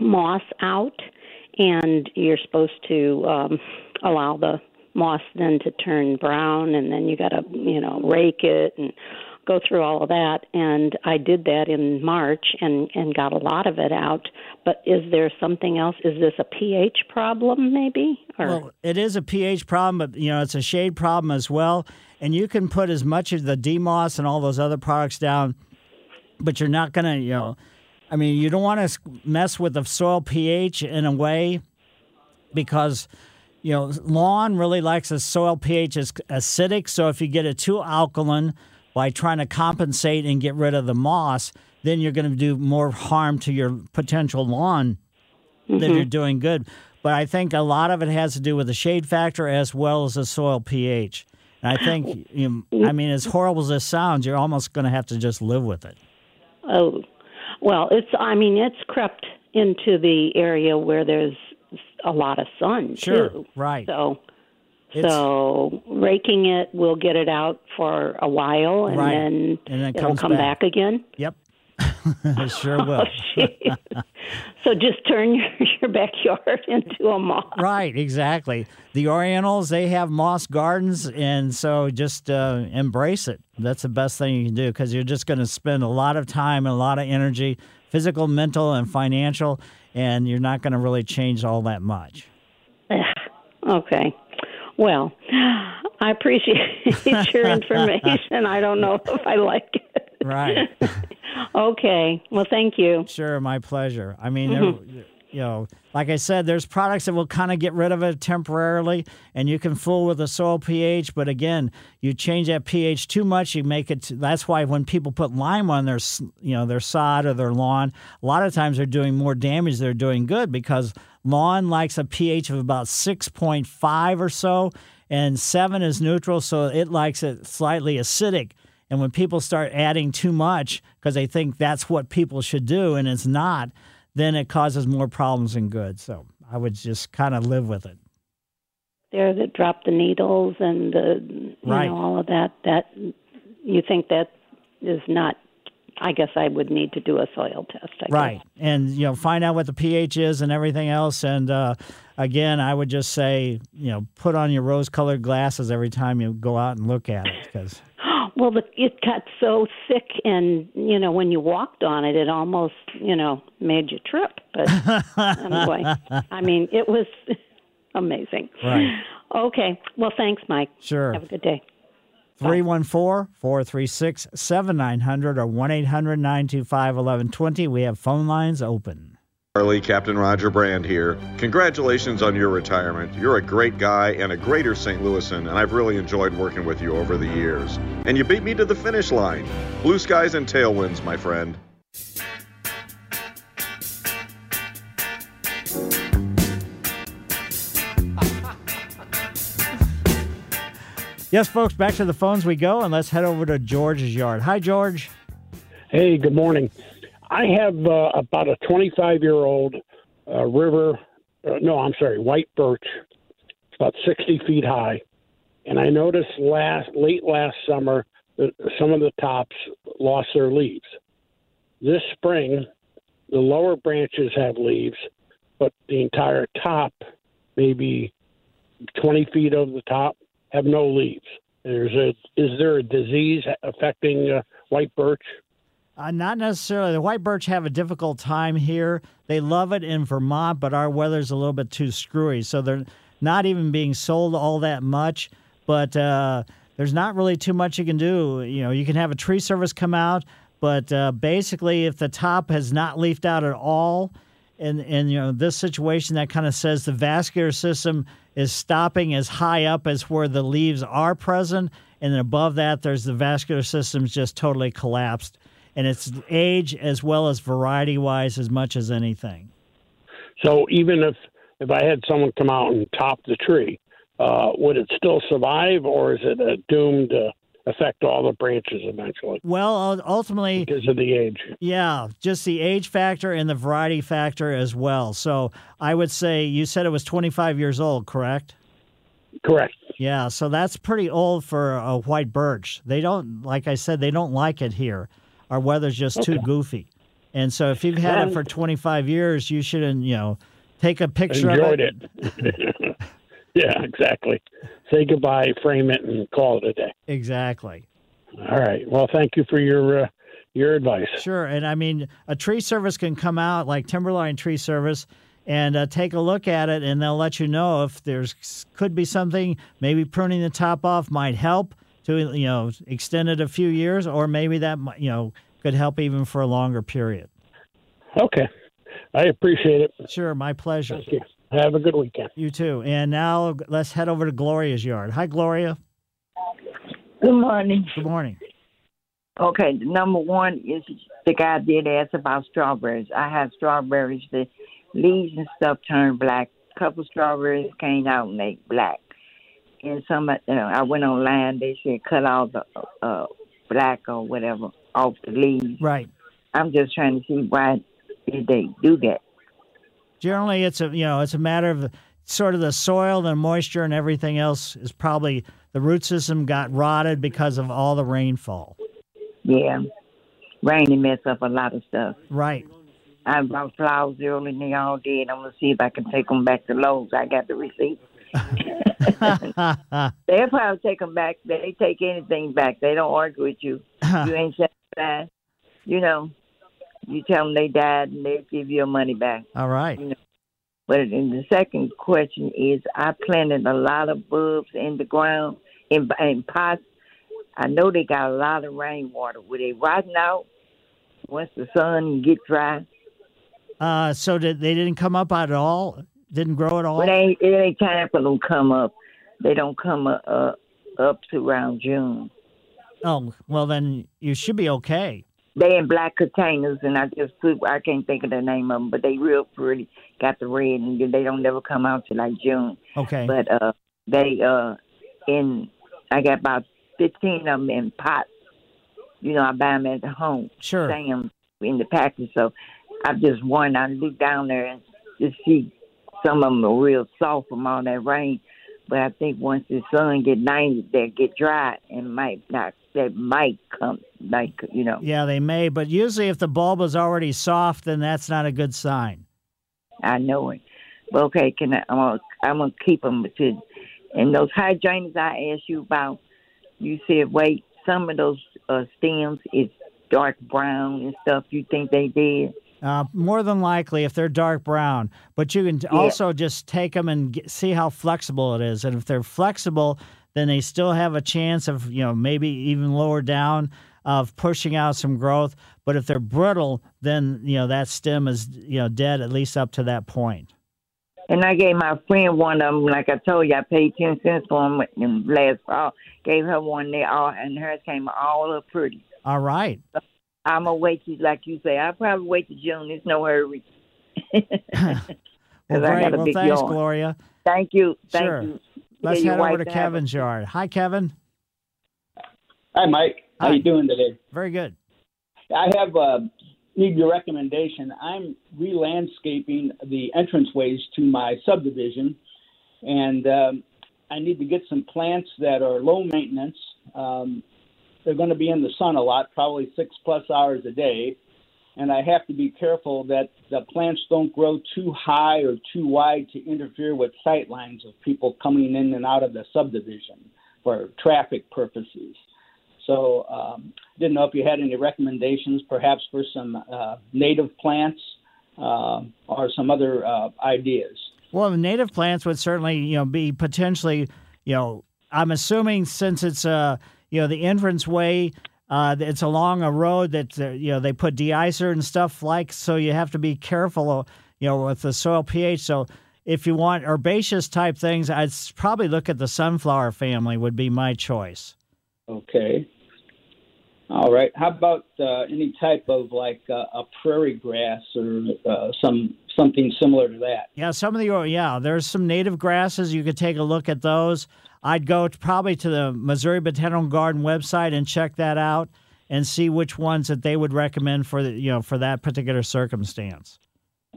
moss out, and you're supposed to um, allow the moss then to turn brown, and then you got to you know rake it and go through all of that. And I did that in March and and got a lot of it out. But is there something else? Is this a pH problem maybe? Or Well, it is a pH problem but you know it's a shade problem as well. And you can put as much of the DMOS and all those other products down, but you're not going to, you know, I mean, you don't want to mess with the soil pH in a way because you know, lawn really likes a soil pH is acidic. So if you get it too alkaline by trying to compensate and get rid of the moss, then you're going to do more harm to your potential lawn mm-hmm. than you're doing good. But I think a lot of it has to do with the shade factor as well as the soil pH. And I think, you know, I mean, as horrible as this sounds, you're almost going to have to just live with it. Oh, well, it's, I mean, it's crept into the area where there's a lot of sun sure, too. Right. So it's, so raking it will get it out for a while and right. then, and then it'll come back. back again. Yep. [LAUGHS] sure will. Oh, so just turn your, your backyard [LAUGHS] into a moss. Right, exactly. The Orientals, they have moss gardens, and so just uh, embrace it. That's the best thing you can do because you're just going to spend a lot of time and a lot of energy, physical, mental, and financial, and you're not going to really change all that much. [SIGHS] okay. Well, I appreciate [LAUGHS] your information. I don't know if I like it. Right. [LAUGHS] okay. Well, thank you. Sure, my pleasure. I mean, Mm-hmm. you know, like I said, there's products that will kind of get rid of it temporarily, and you can fool with the soil pH. But again, you change that pH too much, you make it. That's why when people put lime on their, you know, their sod or their lawn, a lot of times they're doing more damage. Than they're doing good because lawn likes a pH of about six point five or so, and seven is neutral, so it likes it slightly acidic. And when people start adding too much because they think that's what people should do and it's not, then it causes more problems than good. So I would just kind of live with it. There that drop the needles and the you right. know all of that. That you think that is not. I guess I would need to do a soil test. I right, guess. and you know find out what the pH is and everything else. And uh, again, I would just say you know put on your rose-colored glasses every time you go out and look at it because. Well, the, it got so thick, and you know, when you walked on it, it almost, you know, made you trip. But anyway, I mean, it was [LAUGHS] amazing. Right. Okay. Well, thanks, Mike. Sure. Have a good day. 314 436 7900 or 1 800 925 1120. We have phone lines open. Charlie, Captain Roger Brand here. Congratulations on your retirement. You're a great guy and a greater St. Louisan, and I've really enjoyed working with you over the years. And you beat me to the finish line. Blue skies and tailwinds, my friend. Yes, folks, back to the phones we go, and let's head over to George's yard. Hi, George. Hey, good morning. I have uh, about a 25 year old uh, river, uh, no, I'm sorry, white birch. It's about 60 feet high. And I noticed last late last summer that some of the tops lost their leaves. This spring, the lower branches have leaves, but the entire top, maybe 20 feet of the top, have no leaves. There's a, is there a disease affecting uh, white birch? Uh, not necessarily. The white birch have a difficult time here. They love it in Vermont, but our weather's a little bit too screwy, so they're not even being sold all that much. But uh, there's not really too much you can do. You know, you can have a tree service come out, but uh, basically, if the top has not leafed out at all, and and you know this situation that kind of says the vascular system is stopping as high up as where the leaves are present, and then above that, there's the vascular system's just totally collapsed and it's age as well as variety wise as much as anything. So even if if I had someone come out and top the tree, uh, would it still survive, or is it uh, doomed to affect all the branches eventually? Well, ultimately, because of the age. Yeah, just the age factor and the variety factor as well. So I would say you said it was 25 years old, correct? Correct. Yeah, so that's pretty old for a white birch. They don't, like I said, they don't like it here our weather's just okay. too goofy. And so if you've had it for 25 years, you shouldn't, you know, take a picture enjoyed of it. it. [LAUGHS] yeah, exactly. Say goodbye, frame it, and call it a day. Exactly. All right. Well, thank you for your uh, your advice. Sure. And I mean, a tree service can come out like Timberline Tree Service and uh, take a look at it, and they'll let you know if there's could be something. Maybe pruning the top off might help to you know extend it a few years, or maybe that you know could help even for a longer period. Okay. I appreciate it. Sure, my pleasure. Thank you. Have a good weekend. You too. And now let's head over to Gloria's yard. Hi, Gloria. Good morning. Good morning. Okay, number one is the guy did ask about strawberries. I have strawberries. The leaves and stuff turned black. A couple strawberries came out and they black. And some, you know, I went online. They said cut all the uh, black or whatever off the leaves. Right. I'm just trying to see why did they do that. Generally, it's a you know it's a matter of sort of the soil and moisture and everything else is probably the root system got rotted because of all the rainfall. Yeah, rain mess up a lot of stuff. Right. I bought flowers early and they all did. And I'm gonna see if I can take them back to Lowe's. I got the receipt. [LAUGHS] They'll probably take them back. They take anything back. They don't argue with you. you [LAUGHS] ain't satisfied. You know, you tell them they died and they give you your money back. All right. You know. But and the second question is, I planted a lot of bulbs in the ground in in pots. I know they got a lot of rainwater. Were they rotting out once the sun get dry? Uh, so did they didn't come up at all? Didn't grow at all? But it ain't it ain't time for them to come up. They don't come uh, uh, up to around June. Oh, well then you should be okay. They in black containers, and I just put I can't think of the name of them, but they real pretty. Got the red, and they don't never come out till like June. Okay. But uh, they uh, in I got about fifteen of them in pots. You know, I buy them at the home. Sure. 'em in the package. So I just want I look down there and just see some of them are real soft from all that rain. But I think once the sun get ninety, they get dry and might not. That might come like you know. Yeah, they may, but usually if the bulb is already soft, then that's not a good sign. I know it. But okay, can I? I'm gonna, I'm gonna keep them to. And those hydrangeas I asked you about, you said wait, some of those uh, stems is dark brown and stuff. You think they did? Uh, more than likely, if they're dark brown, but you can also just take them and get, see how flexible it is. And if they're flexible, then they still have a chance of, you know, maybe even lower down of pushing out some growth. But if they're brittle, then you know that stem is you know dead at least up to that point. And I gave my friend one of them. Like I told you, I paid ten cents for them last fall. Gave her one. They all and hers came all up pretty. All right. I'm gonna wait to like you say. I'll probably wait to June. There's no hurry. [LAUGHS] [LAUGHS] Well, 'Cause I great. got a Well, thanks, yard. Gloria. Thank you. Thank sure. you. Let's Yeah, head over to to have Kevin's yard. Hi, Kevin. Hi, Mike. How you doing today? Very good. I have uh, need your recommendation. I'm re-landscaping the entranceways to my subdivision, and um, I need to get some plants that are low maintenance. Um, they're going to be in the sun a lot, probably six plus hours a day, and I have to be careful that the plants don't grow too high or too wide to interfere with sight lines of people coming in and out of the subdivision for traffic purposes. So, um, didn't know if you had any recommendations, perhaps for some uh, native plants uh, or some other uh, ideas. Well, native plants would certainly, you know, be potentially, you know, I'm assuming since it's uh, you know, the entrance way, uh, it's along a road that uh, you know they put de-icer and stuff like, so you have to be careful, uh, you know, with the soil pH. So if you want herbaceous type things, I'd probably look at the sunflower family. Would be my choice. Okay. All right. How about uh, any type of like uh, a prairie grass or uh, some something similar to that? Yeah, some of the yeah, there's some native grasses. You could take a look at those. I'd go to, probably to the Missouri Botanical Garden website and check that out and see which ones that they would recommend for the you know for that particular circumstance.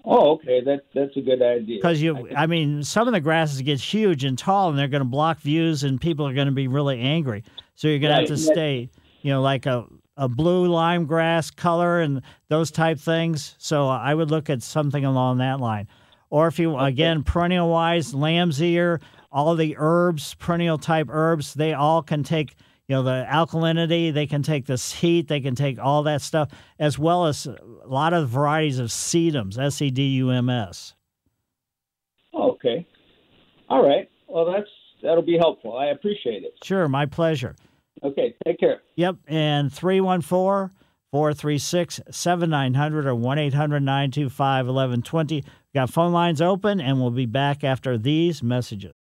Oh, okay. That that's a good idea. Because you, I mean, some of the grasses get huge and tall, and they're going to block views, and people are going to be really angry. So you're going to have to stay, you know, like a a blue lime grass color and those type things. So I would look at something along that line. Or if you again perennial wise, lamb's ear, all the herbs, perennial type herbs, they all can take you know the alkalinity, they can take this heat, they can take all that stuff, as well as a lot of varieties of sedums, S E D U M S. Okay. All right. Well, that's that'll be helpful. I appreciate it. Sure, my pleasure. Okay, take care. Yep, and 314 436 7900 or 1 800 925 1120. Got phone lines open, and we'll be back after these messages.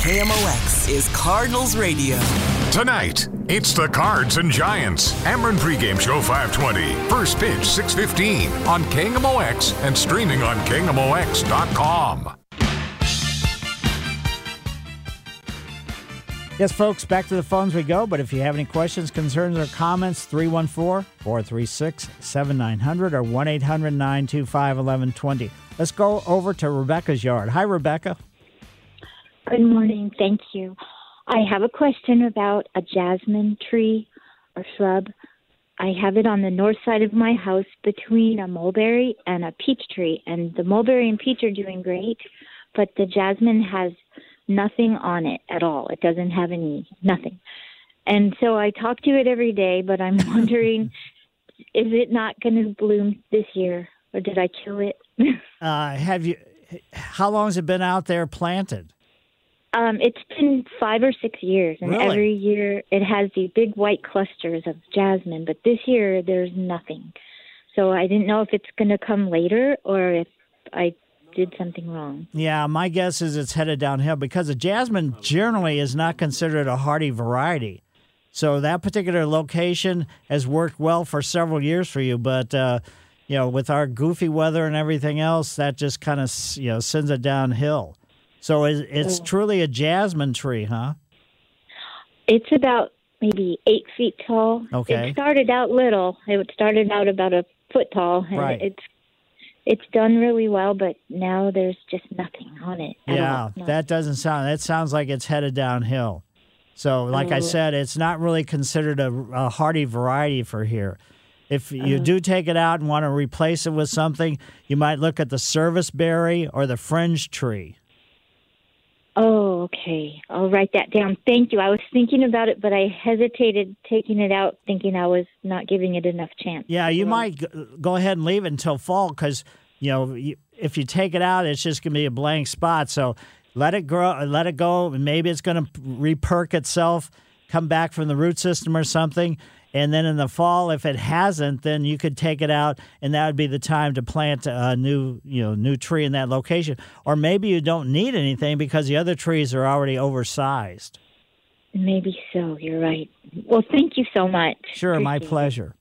KMOX is Cardinals Radio. Tonight, it's the Cards and Giants. Ameren pregame show 520. First pitch 615 on KMOX and streaming on KMOX.com. Yes, folks, back to the phones we go. But if you have any questions, concerns, or comments, 314 436 7900 or 1 800 925 1120. Let's go over to Rebecca's yard. Hi, Rebecca. Good morning. Thank you. I have a question about a jasmine tree or shrub. I have it on the north side of my house between a mulberry and a peach tree, and the mulberry and peach are doing great, but the jasmine has nothing on it at all. It doesn't have any, nothing. And so I talk to it every day, but I'm [LAUGHS] wondering is it not going to bloom this year, or did I kill it? [LAUGHS] Uh, have you? How long has it been out there planted? Um, it's been five or six years, and Really? every year it has these big white clusters of jasmine. But this year there's nothing, so I didn't know if it's going to come later or if I did something wrong. Yeah, my guess is it's headed downhill because the jasmine generally is not considered a hardy variety. So that particular location has worked well for several years for you, but uh, you know, with our goofy weather and everything else, that just kind of you know sends it downhill. So it's, it's Oh. truly a jasmine tree, huh? It's about maybe eight feet tall. Okay. It started out little. It started out about a foot tall, and Right. it's it's done really well. But now there's just nothing on it. Yeah. That doesn't sound. That sounds like it's headed downhill. So, like I Oh. said, it's not really considered a, a hardy variety for here. If you Oh. do take it out and want to replace it with something, you might look at the service berry or the fringe tree. Oh, okay. I'll write that down. Thank you. I was thinking about it, but I hesitated taking it out, thinking I was not giving it enough chance. Yeah, you might go ahead and leave it until fall because you know if you take it out, it's just going to be a blank spot. So let it grow, let it go. Maybe it's going to reperk itself, come back from the root system or something. And then in the fall, if it hasn't, then you could take it out, and that would be the time to plant a new, you know, new tree in that location. Or maybe you don't need anything because the other trees are already oversized. Maybe so. You're right. Well, thank you so much. Sure, my Appreciate it. pleasure.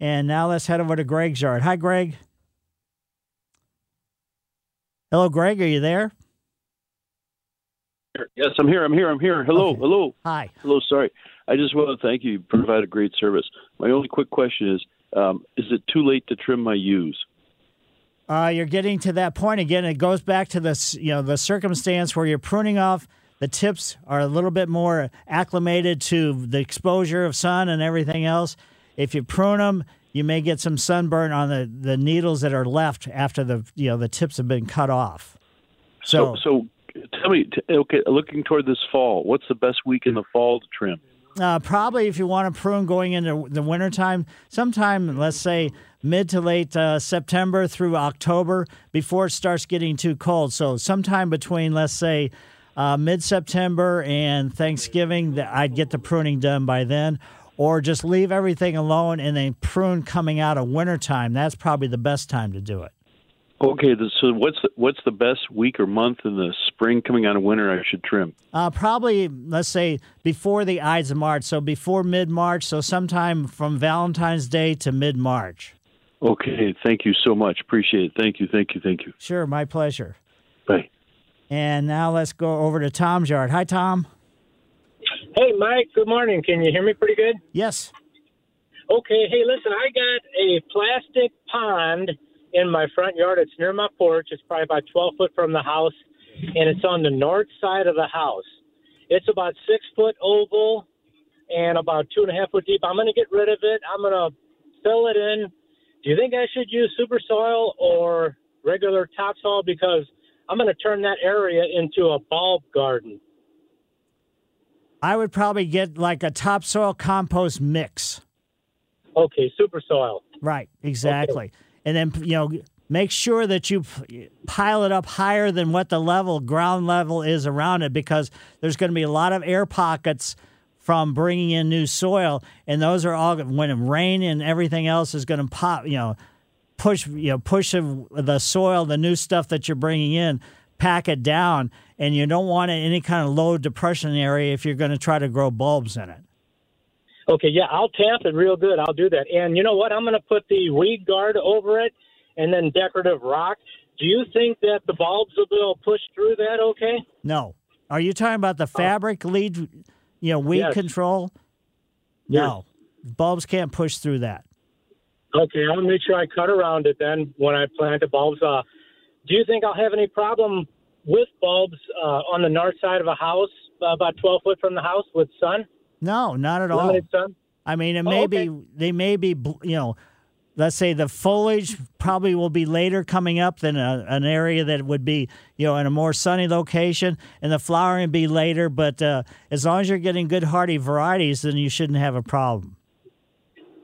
And now let's head over to Greg's yard. Hi, Greg. Hello, Greg. Are you there? Yes, I'm here. I'm here. I'm here. Hello. Hello. Hi. Hello. Sorry. I just want to thank you. You provide a great service. My only quick question is um, Is it too late to trim my yews? Uh, you're getting to that point again. It goes back to this, you know, the circumstance where you're pruning off. The tips are a little bit more acclimated to the exposure of sun and everything else. If you prune them, you may get some sunburn on the, the needles that are left after the you know the tips have been cut off. So, so tell me, okay, looking toward this fall, what's the best week in the fall to trim? Uh, probably if you want to prune going into the wintertime, sometime, let's say mid to late uh, September through October before it starts getting too cold. So, sometime between, let's say, uh, mid September and Thanksgiving, I'd get the pruning done by then. Or just leave everything alone and then prune coming out of wintertime. That's probably the best time to do it. Okay, so what's the, what's the best week or month in the spring coming out of winter I should trim? Uh, probably, let's say, before the Ides of March. So before mid March. So sometime from Valentine's Day to mid March. Okay, thank you so much. Appreciate it. Thank you, thank you, thank you. Sure, my pleasure. Bye. And now let's go over to Tom's yard. Hi, Tom. Hey, Mike. Good morning. Can you hear me pretty good? Yes. Okay. Hey, listen. I got a plastic pond in my front yard. It's near my porch. It's probably about 12 foot from the house, and it's on the north side of the house. It's about six foot oval. and about two and a half foot deep. I'm going to get rid of it. I'm going to fill it in. Do you think I should use super soil or regular topsoil? Because I'm going to turn that area into a bulb garden. I would probably get like a topsoil compost mix. Okay, super soil. Right, exactly. And then, you know, make sure that you pile it up higher than what the level, ground level is around it because there's going to be a lot of air pockets from bringing in new soil. And those are all, when rain and everything else is going to pop, you know, push, you know, push the soil, the new stuff that you're bringing in, pack it down. And you don't want any kind of low depression area if you're going to try to grow bulbs in it. Okay, yeah, I'll tap it real good. I'll do that. And you know what? I'm going to put the weed guard over it and then decorative rock. Do you think that the bulbs will be able to push through that okay? No. Are you talking about the fabric lead, you know, weed Yes. control? No. Bulbs can't push through that. Okay, I'll make sure I cut around it then when I plant the bulbs. Uh, do you think I'll have any problem with bulbs uh, on the north side of a house, uh, about 12 foot from the house, with sun? No, not at all. I mean, it Oh, may okay. be they may be you know, let's say the foliage probably will be later coming up than a, an area that would be you know in a more sunny location, and the flowering be later. But uh, as long as you're getting good hardy varieties, then you shouldn't have a problem.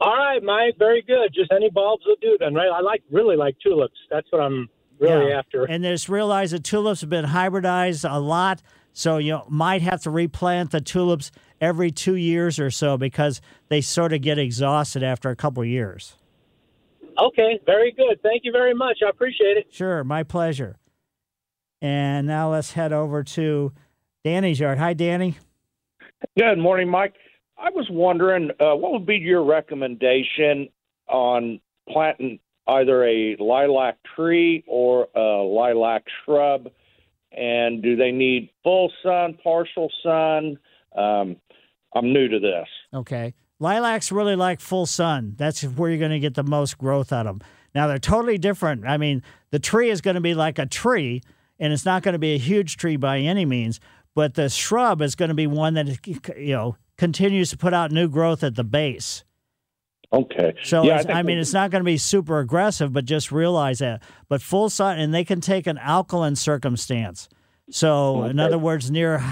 All right, Mike, very good. Just any bulbs will do then, right? I like really like tulips. That's what I'm really Yeah. after. And just realize that tulips have been hybridized a lot, so you might have to replant the tulips every two years or so because they sort of get exhausted after a couple of years. Okay, very good. Thank you very much. I appreciate it. Sure, my pleasure. And now let's head over to Danny's yard. Hi, Danny. Good morning, Mike. I was wondering uh, what would be your recommendation on planting either a lilac tree or a lilac shrub, and do they need full sun, partial sun? Um, I'm new to this. Okay. Lilacs really like full sun. That's where you're going to get the most growth out of them. Now, they're totally different. I mean, the tree is going to be like a tree, and it's not going to be a huge tree by any means, but the shrub is going to be one that, you know, continues to put out new growth at the base. Okay. So Yeah, I I, mean, it's not going to be super aggressive, but just realize that. But full sun, and they can take an alkaline circumstance. So, in other words, near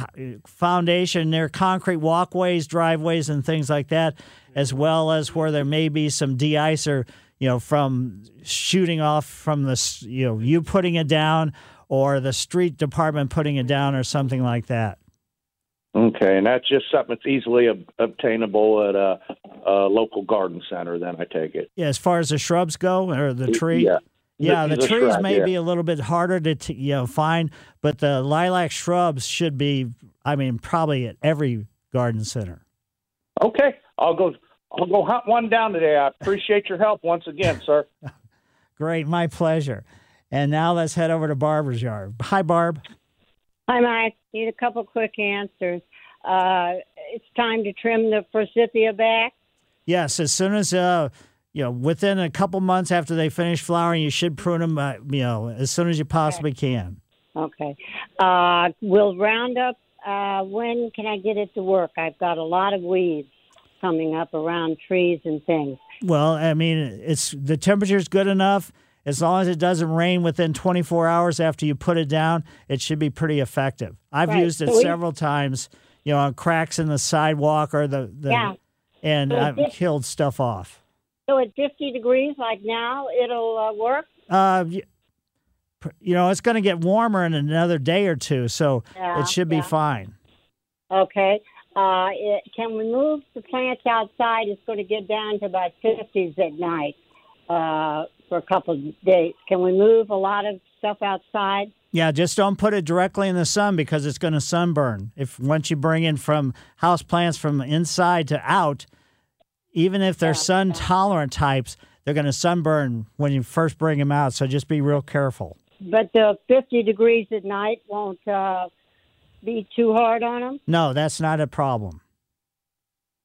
foundation, near concrete walkways, driveways, and things like that, as well as where there may be some de-icer, you know, from shooting off from the, you know, you putting it down or the street department putting it down or something like that. Okay, and that's just something that's easily ob- obtainable at a, a local garden center. Then I take it. Yeah, as far as the shrubs go or the tree. Yeah. Yeah, the, The- the trees shrub, may yeah. be a little bit harder to t- you know find, but the lilac shrubs should be. I mean, probably at every garden center. Okay, I'll go. I'll go hunt one down today. I appreciate your help once again, sir. [LAUGHS] Great, my pleasure. And now let's head over to Barbara's yard. Hi, Barb. Hi, Mike. Need a couple quick answers. Uh, it's time to trim the forsythia back. Yes, as soon as uh, you know, within a couple months after they finish flowering, you should prune them. Uh, you know, as soon as you possibly can. Okay. Uh, will Roundup, uh, when can I get it to work? I've got a lot of weeds coming up around trees and things. Well, I mean, it's the temperature's good enough. As long as it doesn't rain within 24 hours after you put it down, it should be pretty effective. I've Right. used it So we- several times, you know, on cracks in the sidewalk or the, the Yeah. and So I've killed stuff off. So at 50 degrees, like now, it'll uh, work? Uh, you know, it's going to get warmer in another day or two, so Yeah, it should be fine. Okay. Uh, it, can we move the plants outside? It's going to get down to about 50s at night uh, for a couple of days. Can we move a lot of stuff outside? Yeah, just don't put it directly in the sun because it's going to sunburn. If once you bring in from house plants from inside to out, even if they're sun tolerant types, they're going to sunburn when you first bring them out. So just be real careful. But the 50 degrees at night won't uh, be too hard on them? No, that's not a problem.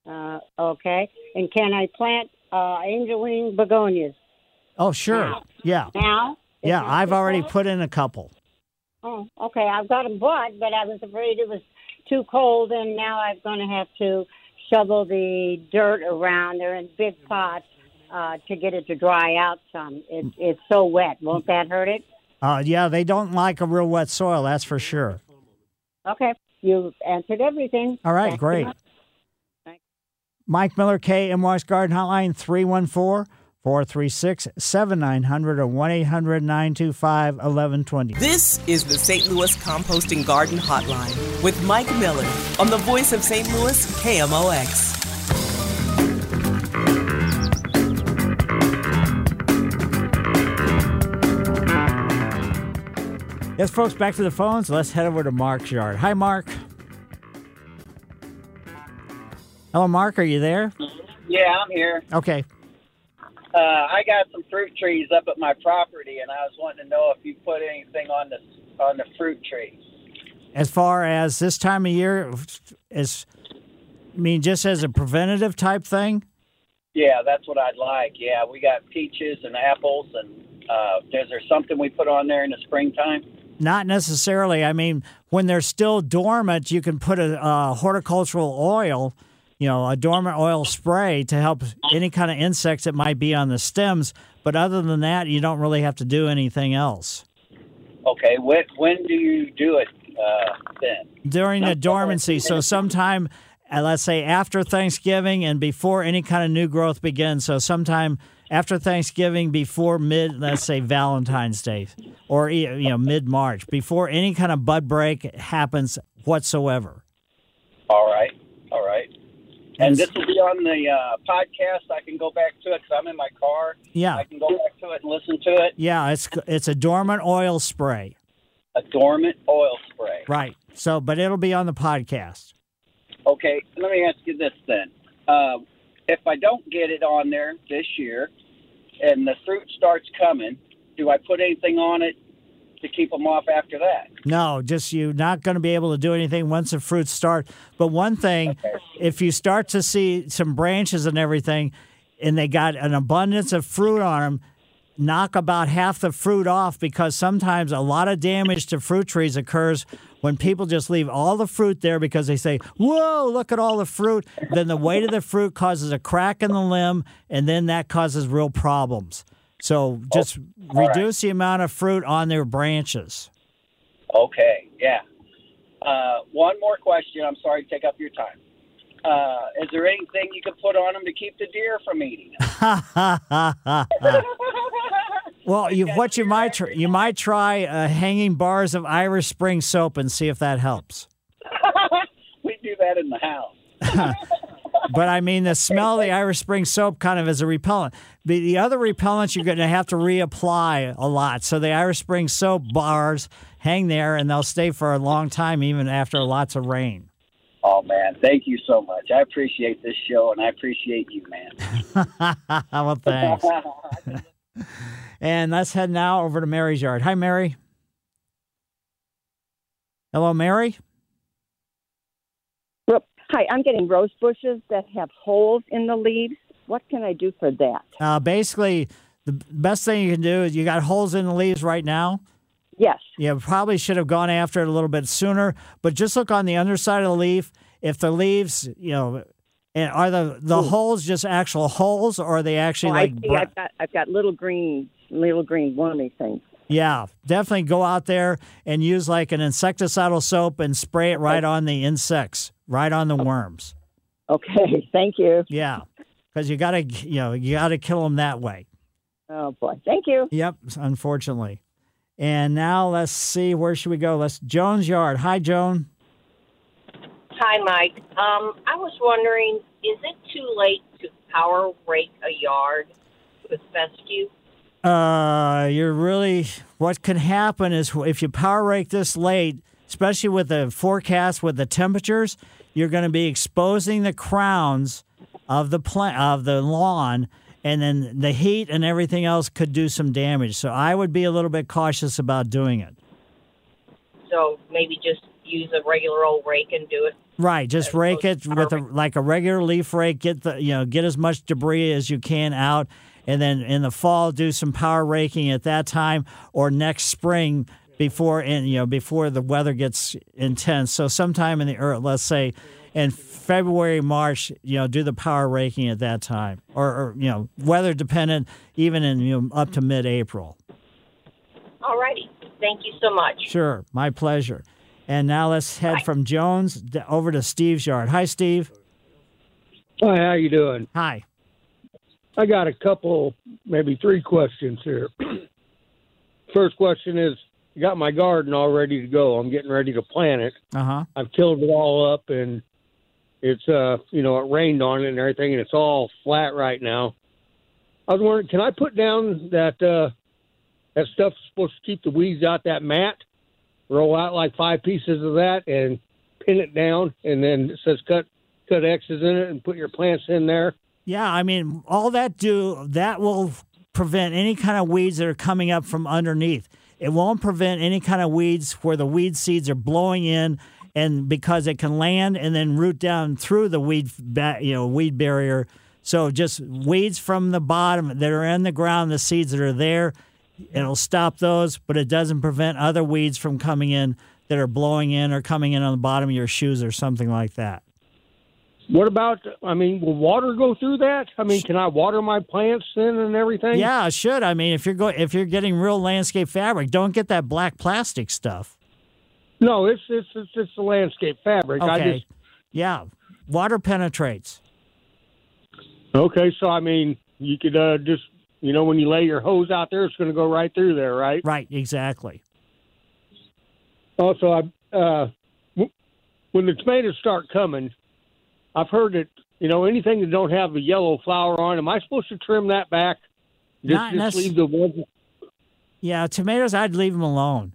Uh, okay. And can I plant uh, angel wing begonias Oh, sure. Yeah. now? Yeah, I've already put in a couple. Oh, okay. I've got them bought, but I was afraid it was too cold, and now I'm going to have to shovel the dirt around. They're in big pots uh, to get it to dry out some. It, it's so wet. Won't that hurt it? Uh, yeah, they don't like a real wet soil, that's for sure. Okay. You answered everything. All right, Thank you great. Mike Miller, KMOX Garden Hotline, 314 436 7900 or 1 800 925 1120. This is the St. Louis Composting Garden Hotline with Mike Miller on the voice of St. Louis, KMOX. Yes, folks, back to the phones. Let's head over to Mark's yard. Hi, Mark. Hello, Mark. Are you there? Yeah, I'm here. Okay. Uh, I got some fruit trees up at my property, and I was wanting to know if you put anything on the on the fruit trees. As far as this time of year, is I mean, just as a preventative type thing? Yeah, that's what I'd like. Yeah, we got peaches and apples, and uh, is there something we put on there in the springtime? Not necessarily. I mean, when they're still dormant, you can put a, uh horticultural oil, you know, a dormant oil spray to help any kind of insects that might be on the stems. But other than that, you don't really have to do anything else. Okay, when when do you do it uh, then? during the dormancy. So sometime, uh, let's say after Thanksgiving and before any kind of new growth begins. So sometime after Thanksgiving, before mid, let's say Valentine's Day, or you know mid March, before any kind of bud break happens whatsoever. All right, all right. And this will be on the uh, podcast. I can go back to it because I'm in my car. Yeah. I can go back to it and listen to it. Yeah, it's it's a dormant oil spray. A dormant oil spray. Right. So, but it'll be on the podcast. Okay, let me ask you this then. Uh, if I don't get it on there this year and the fruit starts coming, do I put anything on it to keep them off after that? No, just you're not going to be able to do anything once the fruits start. But one thing, if you start to see some branches and everything, and they got an abundance of fruit on them, knock about half the fruit off because sometimes a lot of damage to fruit trees occurs when people just leave all the fruit there because they say, Whoa, look at all the fruit. Then the weight of the fruit causes a crack in the limb, and then that causes real problems. So just right. reduce the amount of fruit on their branches. Okay, yeah. Uh, one more question. I'm sorry to take up your time. Uh, is there anything you could put on them to keep the deer from eating them? [LAUGHS] well, you, what you might tr- you might try uh, hanging bars of Irish Spring soap and see if that helps. [LAUGHS] we do that in the house. [LAUGHS] but I mean, the smell of the Irish Spring soap kind of is a repellent. The, the other repellents you're going to have to reapply a lot. So the Irish Spring soap bars hang there and they'll stay for a long time, even after lots of rain. Oh man, thank you so much. I appreciate this show and I appreciate you, man. [LAUGHS] well, thanks. [LAUGHS] and let's head now over to Mary's yard. Hi, Mary. Hello, Mary. Hi, I'm getting rose bushes that have holes in the leaves. What can I do for that? Uh, basically, the best thing you can do is you got holes in the leaves right now. Yes. You probably should have gone after it a little bit sooner, but just look on the underside of the leaf. If the leaves, you know, and are the the holes just actual holes, or are they actually Oh, like? I see. bra- I've got I've got little green little green wormy things. Yeah, definitely go out there and use like an insecticidal soap and spray it right on the insects, right on the worms. Okay, [LAUGHS] thank you. Yeah, because you got to, you know, you got to kill them that way. Oh boy, thank you. Yep, unfortunately. And now let's see, where should we go? Let's Joan's yard. Hi, Joan. Hi, Mike. Um, I was wondering, is it too late to power rake a yard with fescue? Uh, you're really what can happen is if you power rake this late, especially with the forecast with the temperatures, you're going to be exposing the crowns of the plant of the lawn, and then the heat and everything else could do some damage. So I would be a little bit cautious about doing it. So maybe just use a regular old rake and do it. Right, just rake it with a, like a regular leaf rake. Get the you know get as much debris as you can out, and then in the fall do some power raking at that time, or next spring before and you know before the weather gets intense. So sometime in the early, let's say in February, March, you know, do the power raking at that time, or, or you know, weather dependent, even in you know up to mid-April. All righty. Thank you so much. Sure, my pleasure. And now let's head from Joan's over to Steve's yard. Hi, Steve. Hi, how you doing? Hi. I got a couple, maybe three questions here. [CLEARS THROAT] First question is, I got my garden all ready to go. I'm getting ready to plant it. Uh huh. I've tilled it all up, and it's uh, you know, it rained on it and everything, and it's all flat right now. I was wondering, can I put down that uh, that stuff supposed to keep the weeds out that mat? Roll out like five pieces of that and pin it down, and then it says cut cut X's in it and put your plants in there. Yeah, I mean, all that do that will prevent any kind of weeds that are coming up from underneath. It won't prevent any kind of weeds where the weed seeds are blowing in, and because it can land and then root down through the weed, you know, weed barrier. So just weeds from the bottom that are in the ground, the seeds that are there, it'll stop those, but it doesn't prevent other weeds from coming in that are blowing in or coming in on the bottom of your shoes or something like that. What about? I mean, will water go through that? I mean, can I water my plants then and everything? Yeah, it should. I mean, if you're going, if you're getting real landscape fabric, don't get that black plastic stuff. No, it's it's it's, it's the landscape fabric. I Okay. just Yeah, water penetrates. okay. So I mean, you could uh, just you know when you lay your hose out there, it's going to go right through there, right? Right. Exactly. Also, I uh, when the tomatoes start coming, I've heard that you know anything that don't have a yellow flower on. Am I supposed to trim that back? Just, Not just leave the ones. Yeah, tomatoes, I'd leave them alone.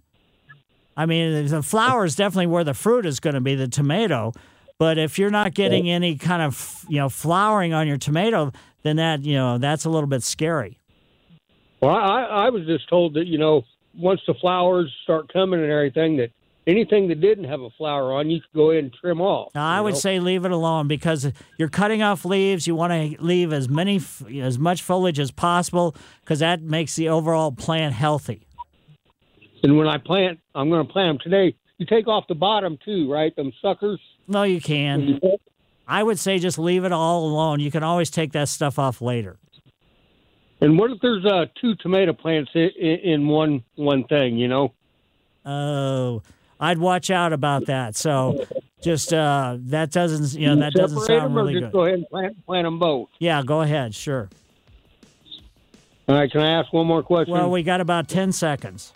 I mean, the flower is definitely where the fruit is going to be, the tomato. But if you're not getting any kind of you know flowering on your tomato, then that you know that's a little bit scary. Well, I, I was just told that you know once the flowers start coming and everything, that anything that didn't have a flower on, you could go ahead and trim off. Now, I would know? say leave it alone because you're cutting off leaves. You want to leave as many, as much foliage as possible because that makes the overall plant healthy. And when I plant, I'm going to plant them today. You take off the bottom too, right? Them suckers. No, you can. I would say just leave it all alone. You can always take that stuff off later. And what if there's uh, two tomato plants in, in one one thing? You know. Oh, I'd watch out about that. So just uh, that doesn't, you know, that doesn't sound really just good. Go ahead and plant, plant them both. Yeah, go ahead. Sure. All right. Can I ask one more question? Well, we got about 10 seconds.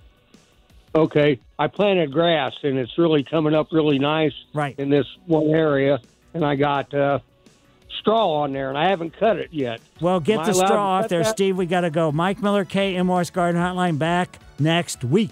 Okay, I planted grass and it's really coming up really nice right. in this one area, and I got uh, straw on there, and I haven't cut it yet. Well, get Am the straw off there, that? Steve. We got to go. Mike Miller, KMOX Garden Hotline back next week.